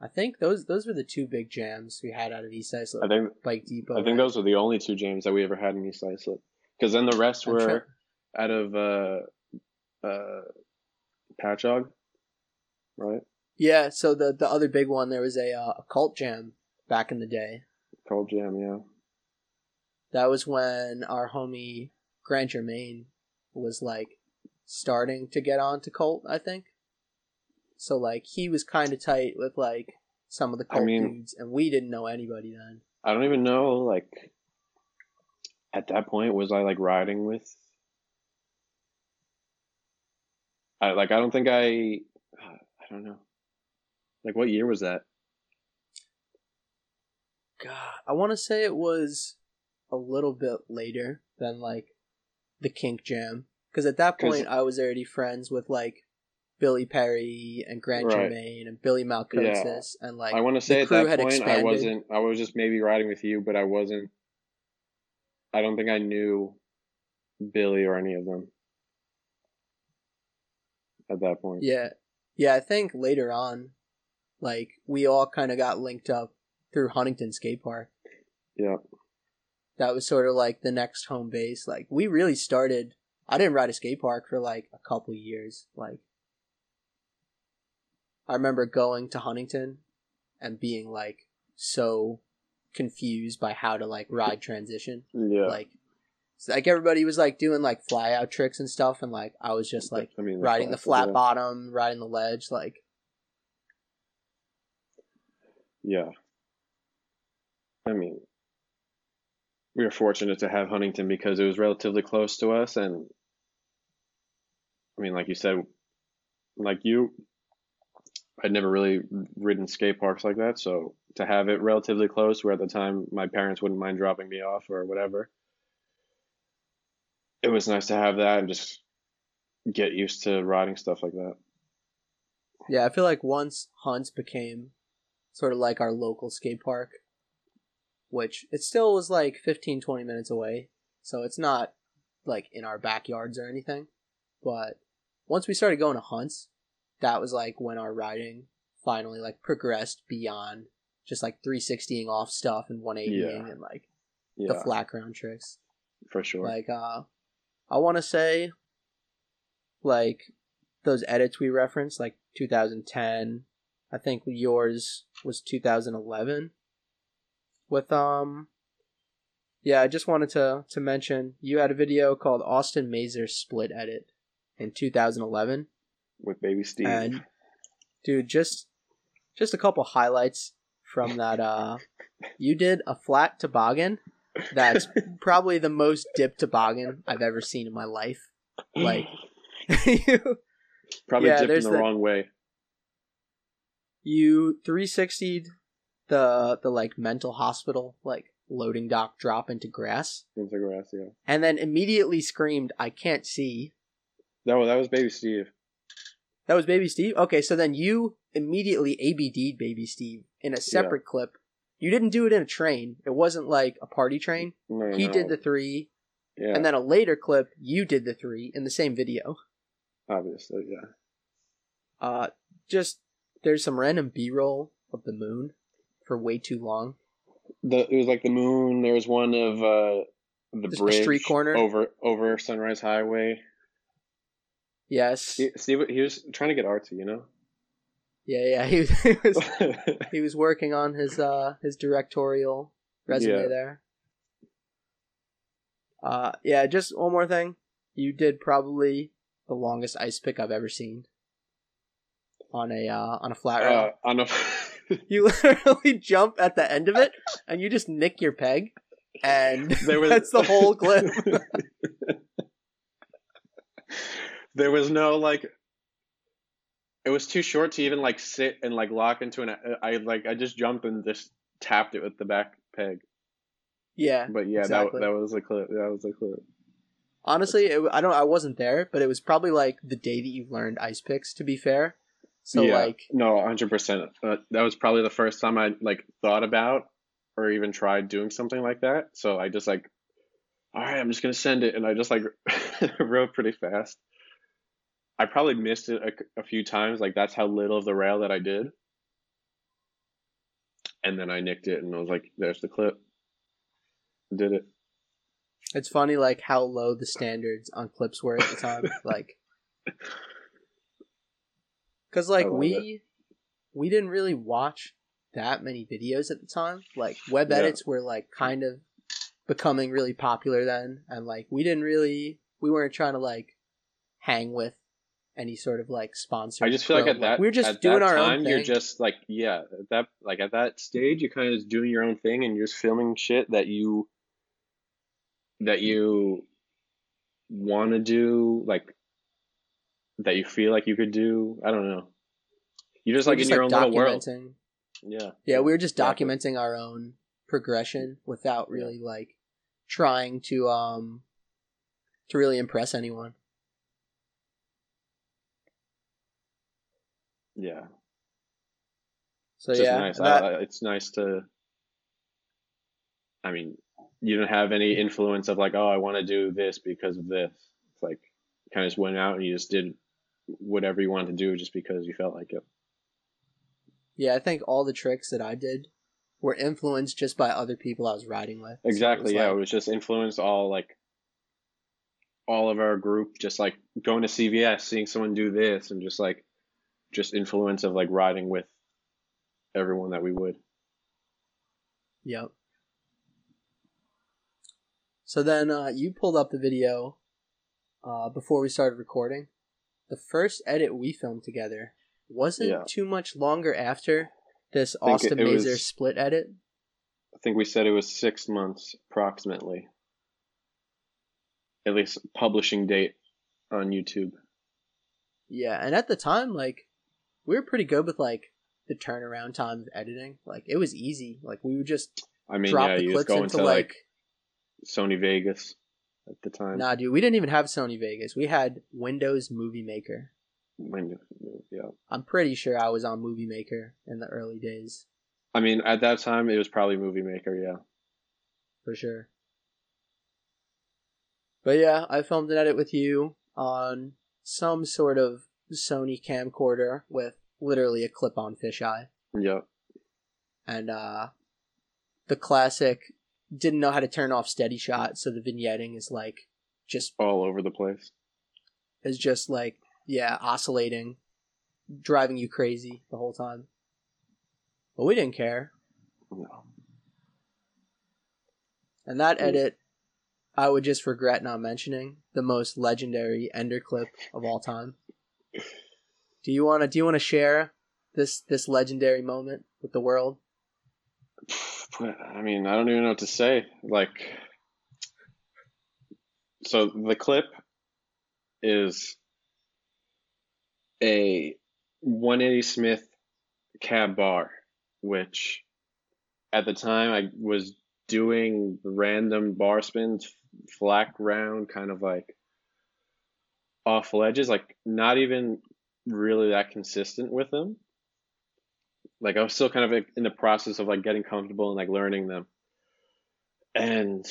Speaker 1: I think those those were the two big jams we had out of East Islip
Speaker 2: I think,
Speaker 1: Bike Depot.
Speaker 2: I think those were the only two jams that we ever had in East Islip. Because then the rest were
Speaker 1: sure-
Speaker 2: out of uh, uh, Patchogue, right?
Speaker 1: Yeah, so the the other big one there was a uh, a cult jam back in the day.
Speaker 2: Cult Jam, yeah.
Speaker 1: That was when our homie Grant Germain was like starting to get on to cult, I think. So like he was kind of tight with like some of the
Speaker 2: I
Speaker 1: cult
Speaker 2: mean-
Speaker 1: dudes, and we didn't know anybody then.
Speaker 2: I don't even know, like, at that point, was I like riding with. I like. I don't think I. I don't know. Like what year was that?
Speaker 1: God, I want to say it was a little bit later than like the Kink Jam because at that point I was already friends with like Billy Perry and Grant
Speaker 2: Right.
Speaker 1: Germain and Billy Malcosis and like
Speaker 2: I want to say at that point I wasn't. I was just maybe riding with you, but I wasn't. I don't think I knew Billy or any of them at that point.
Speaker 1: Yeah. Yeah, I think later on, like, we all kind of got linked up through Huntington Skate Park.
Speaker 2: Yeah.
Speaker 1: That was sort of like the next home base. Like, we really started. I didn't ride a skate park for like a couple years. Like, I remember going to Huntington and being like so confused by how to like ride transition.
Speaker 2: Yeah.
Speaker 1: Like, like everybody was like doing like fly out tricks and stuff, and like I was just like
Speaker 2: I mean,
Speaker 1: riding the flat bottom, riding the ledge, like
Speaker 2: Yeah. I mean, we were fortunate to have Huntington because it was relatively close to us, and I mean, like you said, like you, I'd never really ridden skate parks like that, so to have it relatively close, where at the time my parents wouldn't mind dropping me off or whatever, it was nice to have that and just get used to riding stuff like that.
Speaker 1: Yeah, I feel like once Hunts became sort of like our local skate park, which it still was like 15, 20 minutes away. So it's not like in our backyards or anything. But once we started going to Hunts, that was like when our riding finally like progressed beyond just like 360ing off stuff and 180ing and like
Speaker 2: Yeah,
Speaker 1: the flat ground tricks.
Speaker 2: for sure.
Speaker 1: Like, uh, I want to say, like, those edits we referenced, like 2010. I think yours was 2011. With um, yeah, I just wanted to to mention you had a video called Austin Mazer's split edit in 2011,
Speaker 2: With baby Steve.
Speaker 1: and dude, just just a couple highlights from that. Uh, you did a flat toboggan that's probably the most dipped toboggan I've ever seen in my life. Like you, *laughs*
Speaker 2: Probably
Speaker 1: yeah,
Speaker 2: dipped in the,
Speaker 1: the-
Speaker 2: wrong way.
Speaker 1: you 360'd the the like mental hospital like loading dock drop into grass,
Speaker 2: into grass. Yeah.
Speaker 1: and then immediately screamed, "I can't see."
Speaker 2: No, that was baby Steve.
Speaker 1: That was Baby Steve. Okay, so then you immediately ABD'd Baby Steve in a separate clip. You didn't do it in a train. It wasn't like a party train.
Speaker 2: No,
Speaker 1: He
Speaker 2: no.
Speaker 1: did the three,
Speaker 2: yeah,
Speaker 1: and then a later clip, you did the three in the same video.
Speaker 2: obviously, yeah.
Speaker 1: Uh, just there's some random B-roll of the moon for way too long.
Speaker 2: The it was like the moon. There was one of uh the
Speaker 1: Just
Speaker 2: bridge
Speaker 1: street corner?
Speaker 2: over over Sunrise Highway.
Speaker 1: Yes,
Speaker 2: He, Steve, he was trying to get artsy, you know.
Speaker 1: Yeah, yeah. He was, *laughs* he was *laughs* he was working on his uh his directorial resume
Speaker 2: Yeah.
Speaker 1: there. Uh, yeah. Just one more thing. You did probably the longest ice pick I've ever seen on a uh, on a flat rail.
Speaker 2: uh, on a *laughs*
Speaker 1: You literally jump at the end of it and you just nick your peg, and
Speaker 2: There was-
Speaker 1: that's the whole clip.
Speaker 2: there was no like. It was too short to even like sit and like lock into an. I like I just jumped and just tapped it with the back peg.
Speaker 1: yeah.
Speaker 2: But yeah,
Speaker 1: Exactly.
Speaker 2: that that was a clip. That was a clip.
Speaker 1: Honestly, it, I don't. I wasn't there, but it was probably like the day that you learned ice picks. To be fair, so
Speaker 2: yeah,
Speaker 1: like
Speaker 2: no, hundred percent. Uh, That was probably the first time I like thought about or even tried doing something like that. So I just like, all right, I'm just gonna send it, and I just like *laughs* wrote pretty fast. I probably missed it a, a few times. Like that's how little of the rail that I did. And then I nicked it, and I was like, "There's the clip." Did it?
Speaker 1: it's funny like how low the standards on clips were at the time. *laughs* like, *laughs* because like we we didn't really watch that many videos at the time. Like web
Speaker 2: Yeah.
Speaker 1: edits were like kind of becoming really popular then, and like we didn't really we weren't trying to like hang with any sort of like sponsor.
Speaker 2: I just feel like at that
Speaker 1: we were just
Speaker 2: at
Speaker 1: doing
Speaker 2: that
Speaker 1: our
Speaker 2: time
Speaker 1: own
Speaker 2: you're just like yeah at that like at that stage you're kind of just doing your own thing and you're just filming shit that you that you want to do like that you feel like you could do I don't know You're just
Speaker 1: We're
Speaker 2: like in your own little world. Yeah.
Speaker 1: Yeah, we were just documenting our own progression without really like trying to um to really impress anyone.
Speaker 2: Yeah.
Speaker 1: So
Speaker 2: It's
Speaker 1: yeah,
Speaker 2: nice.
Speaker 1: that-
Speaker 2: I, it's nice to. I mean, you don't have any influence of like, oh, I want to do this because of this. It's like, kind of just went out and you just did whatever you wanted to do just because you felt like it.
Speaker 1: yeah, I think all the tricks that I did were influenced just by other people I was riding with. So it
Speaker 2: Exactly. yeah,
Speaker 1: like-
Speaker 2: it was just influenced all like all of our group, just like going to CVS, seeing someone do this, and just like just influence of like riding with everyone that we would.
Speaker 1: Yep. So then uh, you pulled up the video uh, before we started recording. The first edit we filmed together wasn't
Speaker 2: Yeah.
Speaker 1: too much longer after this Austin
Speaker 2: it- it
Speaker 1: Mazer
Speaker 2: was-
Speaker 1: split edit.
Speaker 2: I think we said it was six months approximately. At least publishing date on YouTube.
Speaker 1: Yeah, and at the time, like, we were pretty good with like the turnaround time of editing. Like, it was easy. Like, we would just
Speaker 2: I mean,
Speaker 1: drop
Speaker 2: yeah,
Speaker 1: the clips
Speaker 2: go
Speaker 1: into like,
Speaker 2: like Sony Vegas at the time.
Speaker 1: nah, dude, we didn't even have Sony Vegas. We had Windows Movie Maker.
Speaker 2: When- yeah.
Speaker 1: I'm pretty sure I was on Movie Maker in the early days.
Speaker 2: I mean, at that time, it was probably Movie Maker, yeah.
Speaker 1: for sure. But yeah, I filmed an edit with you on some sort of Sony camcorder with literally a clip-on fisheye,
Speaker 2: Yep.
Speaker 1: and uh, the classic didn't know how to turn off steady shot, so the vignetting is like just
Speaker 2: All over the place.
Speaker 1: is just like yeah oscillating, driving you crazy the whole time. But we didn't care.
Speaker 2: No.
Speaker 1: And that
Speaker 2: Mm.
Speaker 1: edit, I would just regret not mentioning the most legendary ender clip of all time. *laughs* Do you want to? Do you want to share this this legendary moment with the world?
Speaker 2: I mean, I don't even know what to say. Like, so the clip is a 180 Smith cab bar, which at the time I was doing random bar spins, flat round, kind of like off ledges, like not even really that consistent with them like I was still kind of in the process of like getting comfortable and like learning them. And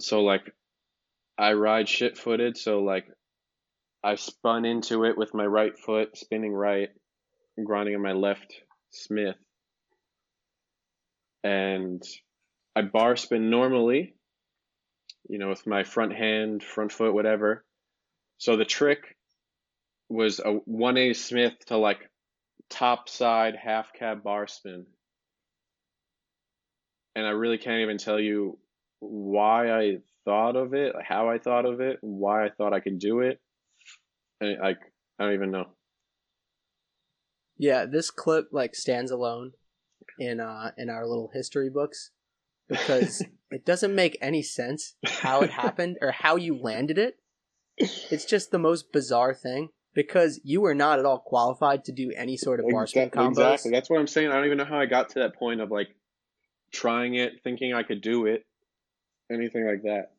Speaker 2: so like I ride shit footed, so like I spun into it with my right foot, spinning right, grinding on my left Smith. And I bar spin normally, you know, with my front hand, front foot, whatever. So the trick was a 180 Smith to like top side half cab bar spin. And I really can't even tell you why I thought of it, how I thought of it, why I thought I could do it. And like I don't even know.
Speaker 1: Yeah, this clip like stands alone in uh in our little history books because *laughs* it doesn't make any sense how it happened or how you landed it. It's just the most bizarre thing because you were not at all qualified to do any sort of bar spin
Speaker 2: Exa-
Speaker 1: combos.
Speaker 2: Exactly. That's what I'm saying. I don't even know how I got to that point of like trying it, thinking I could do it, anything like that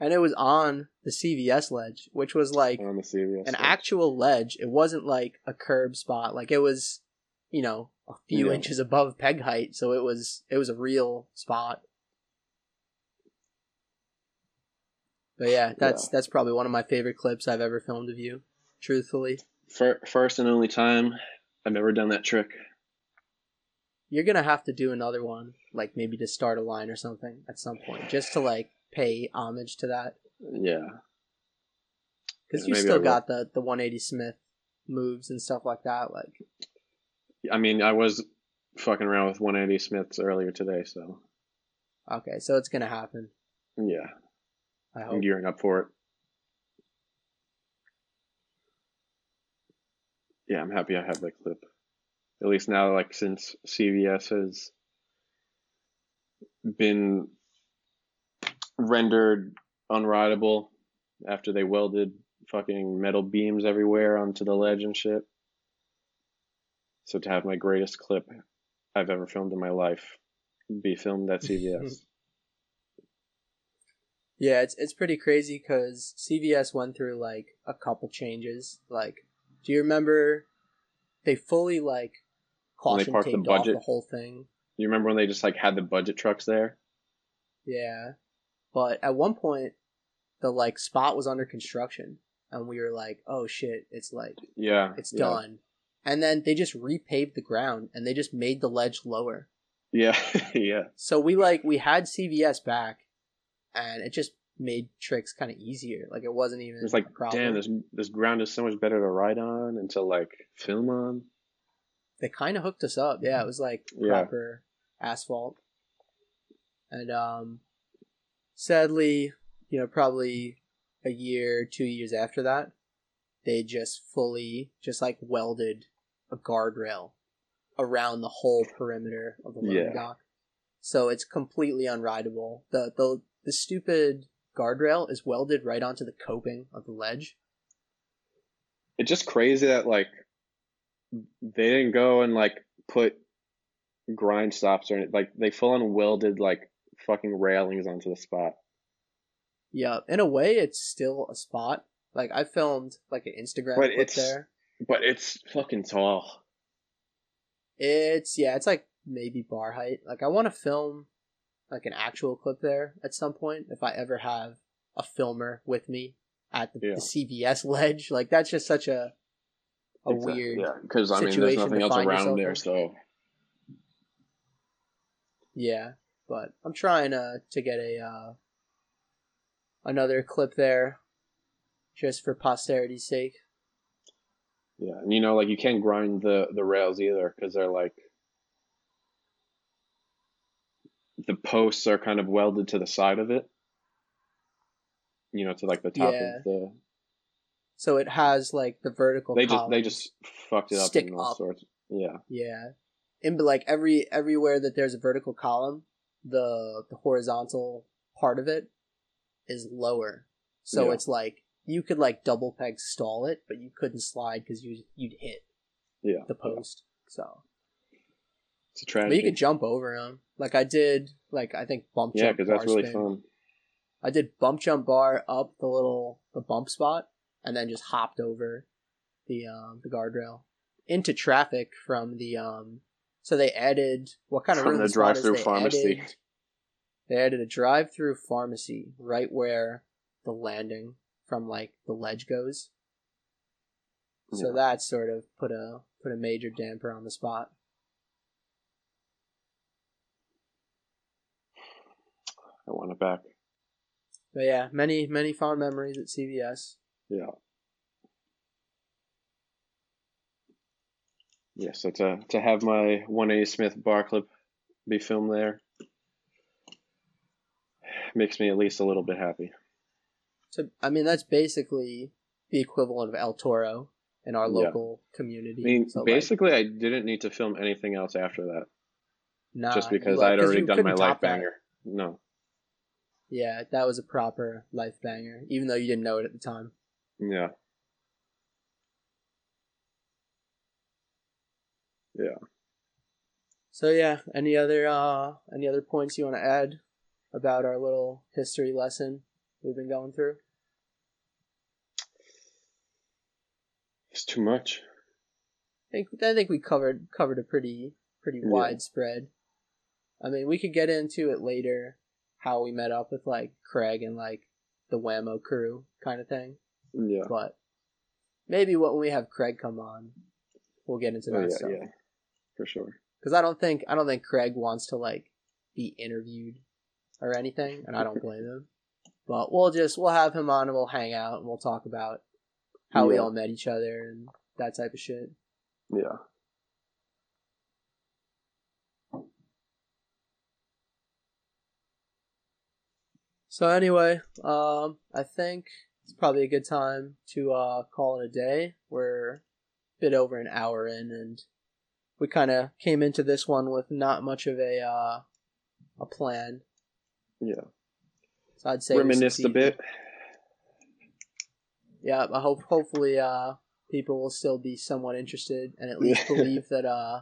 Speaker 1: And it was on the CVS ledge, which was like
Speaker 2: on the CVS.
Speaker 1: an
Speaker 2: stage.
Speaker 1: actual ledge. It wasn't like a curb spot. Like it was, you know, a few
Speaker 2: Yeah.
Speaker 1: inches above peg height, so it was it was a real spot. But yeah, that's
Speaker 2: Yeah.
Speaker 1: that's probably one of my favorite clips I've ever filmed of you. Truthfully,
Speaker 2: Fir- first and only time I've ever done that trick.
Speaker 1: you're gonna have to do another one, like maybe to start a line or something at some point, just to like pay homage to that.
Speaker 2: Yeah.
Speaker 1: Because
Speaker 2: Yeah,
Speaker 1: you still got the the 180 Smith moves and stuff like that. Like
Speaker 2: I mean, I was fucking around with 180 Smiths earlier today, so
Speaker 1: okay, so it's gonna happen.
Speaker 2: yeah,
Speaker 1: I
Speaker 2: I'm gearing up for it. Yeah, I'm happy I have that clip. At least now, like since CVS has been rendered unrideable after they welded fucking metal beams everywhere onto the ledge and shit. So to have my greatest clip I've ever filmed in my life be filmed at CVS. *laughs*
Speaker 1: Yeah, it's it's pretty crazy because CVS went through like a couple changes. Like, do you remember they fully like caution
Speaker 2: parked the
Speaker 1: taped off
Speaker 2: budget?
Speaker 1: the whole thing?
Speaker 2: you remember when they just like had the budget trucks there?
Speaker 1: Yeah, but at one point, the like spot was under construction, and we were like, "Oh shit, it's like
Speaker 2: Yeah.
Speaker 1: it's
Speaker 2: yeah.
Speaker 1: done." And then they just repaved the ground and they just made the ledge lower.
Speaker 2: Yeah, *laughs* yeah.
Speaker 1: So we like we had CVS back, and it just made tricks kind of easier. Like it wasn't even
Speaker 2: It's like, damn, this this ground is so much better to ride on and to like film on.
Speaker 1: they kind of hooked us up. Yeah, it was like
Speaker 2: Yeah.
Speaker 1: proper asphalt. And um sadly, you know, probably a year, two years after that, they just fully just like welded a guardrail around the whole perimeter of the loading
Speaker 2: Yeah.
Speaker 1: dock. So it's completely unrideable. The the the stupid guardrail is welded right onto the coping of the ledge.
Speaker 2: It's just crazy that like they didn't go and like put grind stops or anything. Like they full on welded like fucking railings onto the spot.
Speaker 1: Yeah, in a way, it's still a spot. Like I filmed like an Instagram
Speaker 2: But
Speaker 1: clip
Speaker 2: it's-
Speaker 1: there.
Speaker 2: But it's fucking tall.
Speaker 1: It's yeah, it's like maybe bar height. Like I want to film like an actual clip there at some point if I ever have a filmer with me at the,
Speaker 2: Yeah.
Speaker 1: the CVS ledge. Like that's just such a a
Speaker 2: It's
Speaker 1: weird.
Speaker 2: yeah, because I mean, there's nothing else around there,
Speaker 1: in.
Speaker 2: so
Speaker 1: Yeah, but I'm trying uh, to get a uh, another clip there, just for posterity's sake.
Speaker 2: yeah. And you know, like you can't grind the the rails either because they're like the posts are kind of welded to the side of it. You know, to like the top
Speaker 1: Yeah.
Speaker 2: of the.
Speaker 1: So it has like the vertical.
Speaker 2: They just they just fucked it up in all
Speaker 1: up.
Speaker 2: sorts. Yeah,
Speaker 1: Yeah, and but like every everywhere that there's a vertical column, the the horizontal part of it is lower. So
Speaker 2: Yeah.
Speaker 1: it's like you could like double peg stall it, but you couldn't slide because you you'd hit
Speaker 2: yeah.
Speaker 1: the post. So,
Speaker 2: It's a
Speaker 1: but you could jump over them. Like I did. Like I think bump
Speaker 2: yeah, because that's really
Speaker 1: spin.
Speaker 2: fun.
Speaker 1: I did bump jump bar up the little the bump spot, and then just hopped over the um the guardrail into traffic from the um. So they added what kind of
Speaker 2: From the drive-through pharmacy.
Speaker 1: Added, they added a drive-through pharmacy right where the landing from like the ledge goes. So
Speaker 2: Yeah.
Speaker 1: that sort of put a put a major damper on the spot.
Speaker 2: I want it back.
Speaker 1: But yeah, many many fond memories at CVS.
Speaker 2: Yeah. Yeah, so to to have my 180 Smith bar clip be filmed there makes me at least a little bit happy.
Speaker 1: So I mean that's basically the equivalent of El Toro in our
Speaker 2: Yeah.
Speaker 1: local community.
Speaker 2: I mean,
Speaker 1: So, like,
Speaker 2: basically, I didn't need to film anything else after that,
Speaker 1: nah,
Speaker 2: just because
Speaker 1: like, I'd
Speaker 2: already done my life banger. No,
Speaker 1: Yeah, that was a proper life banger, even though you didn't know it at the time.
Speaker 2: yeah, yeah.
Speaker 1: So yeah, any other uh any other points you want to add about our little history lesson we've been going through?
Speaker 2: It's too much.
Speaker 1: I think I think we covered covered a pretty pretty
Speaker 2: Yeah.
Speaker 1: widespread. I mean, we could get into it later how we met up with like Craig and like the Whammo crew kind of thing.
Speaker 2: Yeah.
Speaker 1: But maybe when we have Craig come on, we'll get into
Speaker 2: Oh,
Speaker 1: that
Speaker 2: yeah,
Speaker 1: stuff.
Speaker 2: yeah, for sure.
Speaker 1: Because I don't think I don't think Craig wants to like be interviewed or anything, and I don't *laughs* blame him. But we'll just we'll have him on and we'll hang out and we'll talk about how we all met each other and that type of shit.
Speaker 2: Yeah.
Speaker 1: So anyway, um, I think it's probably a good time to uh, call it a day. We're a bit over an hour in, and we kind of came into this one with not much of a uh, a plan.
Speaker 2: Yeah.
Speaker 1: So I'd say
Speaker 2: Reminisced a bit.
Speaker 1: Yeah, I hope hopefully uh, people will still be somewhat interested and at least *laughs* believe that uh,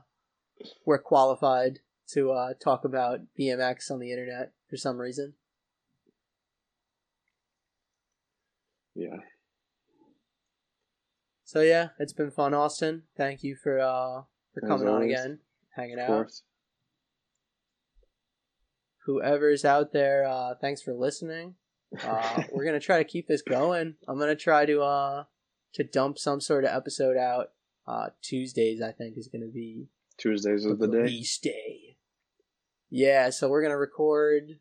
Speaker 1: we're qualified to uh, talk about BMX on the internet for some reason.
Speaker 2: Yeah.
Speaker 1: So yeah, it's been fun, Austin. Thank you for uh for
Speaker 2: As
Speaker 1: coming on again, hanging
Speaker 2: Of
Speaker 1: out.
Speaker 2: course.
Speaker 1: Whoever's out there, uh, thanks for listening. Uh, *laughs* we're gonna try to keep this going. I'm gonna try to uh to dump some sort of episode out. Uh, Tuesdays I think is gonna be
Speaker 2: Tuesdays of the day.
Speaker 1: release day. Yeah, so we're gonna record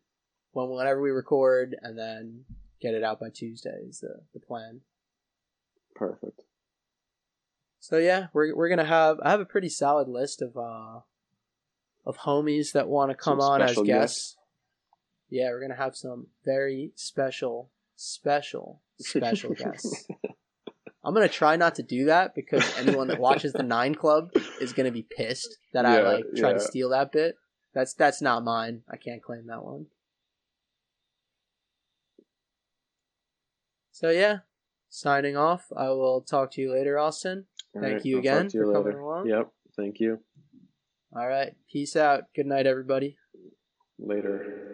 Speaker 1: when whenever we record, and then get it out by Tuesday is the the plan.
Speaker 2: Perfect.
Speaker 1: So yeah, we're we're gonna have I have a pretty solid list of uh of homies that want to come
Speaker 2: Some
Speaker 1: on as guests.
Speaker 2: guests.
Speaker 1: Yeah, we're gonna have some very special, special, special *laughs* guests. I'm gonna try not to do that because anyone that watches the *laughs* Nine Club is gonna be pissed that I like try to steal that bit. That's that's not mine. I can't claim that one. So yeah, signing off. I will talk to you later, Austin.
Speaker 2: All
Speaker 1: Thank
Speaker 2: right,
Speaker 1: you
Speaker 2: I'll
Speaker 1: again
Speaker 2: you
Speaker 1: for coming along.
Speaker 2: Yep. Thank you.
Speaker 1: All right, peace out. Good night, everybody.
Speaker 2: Later.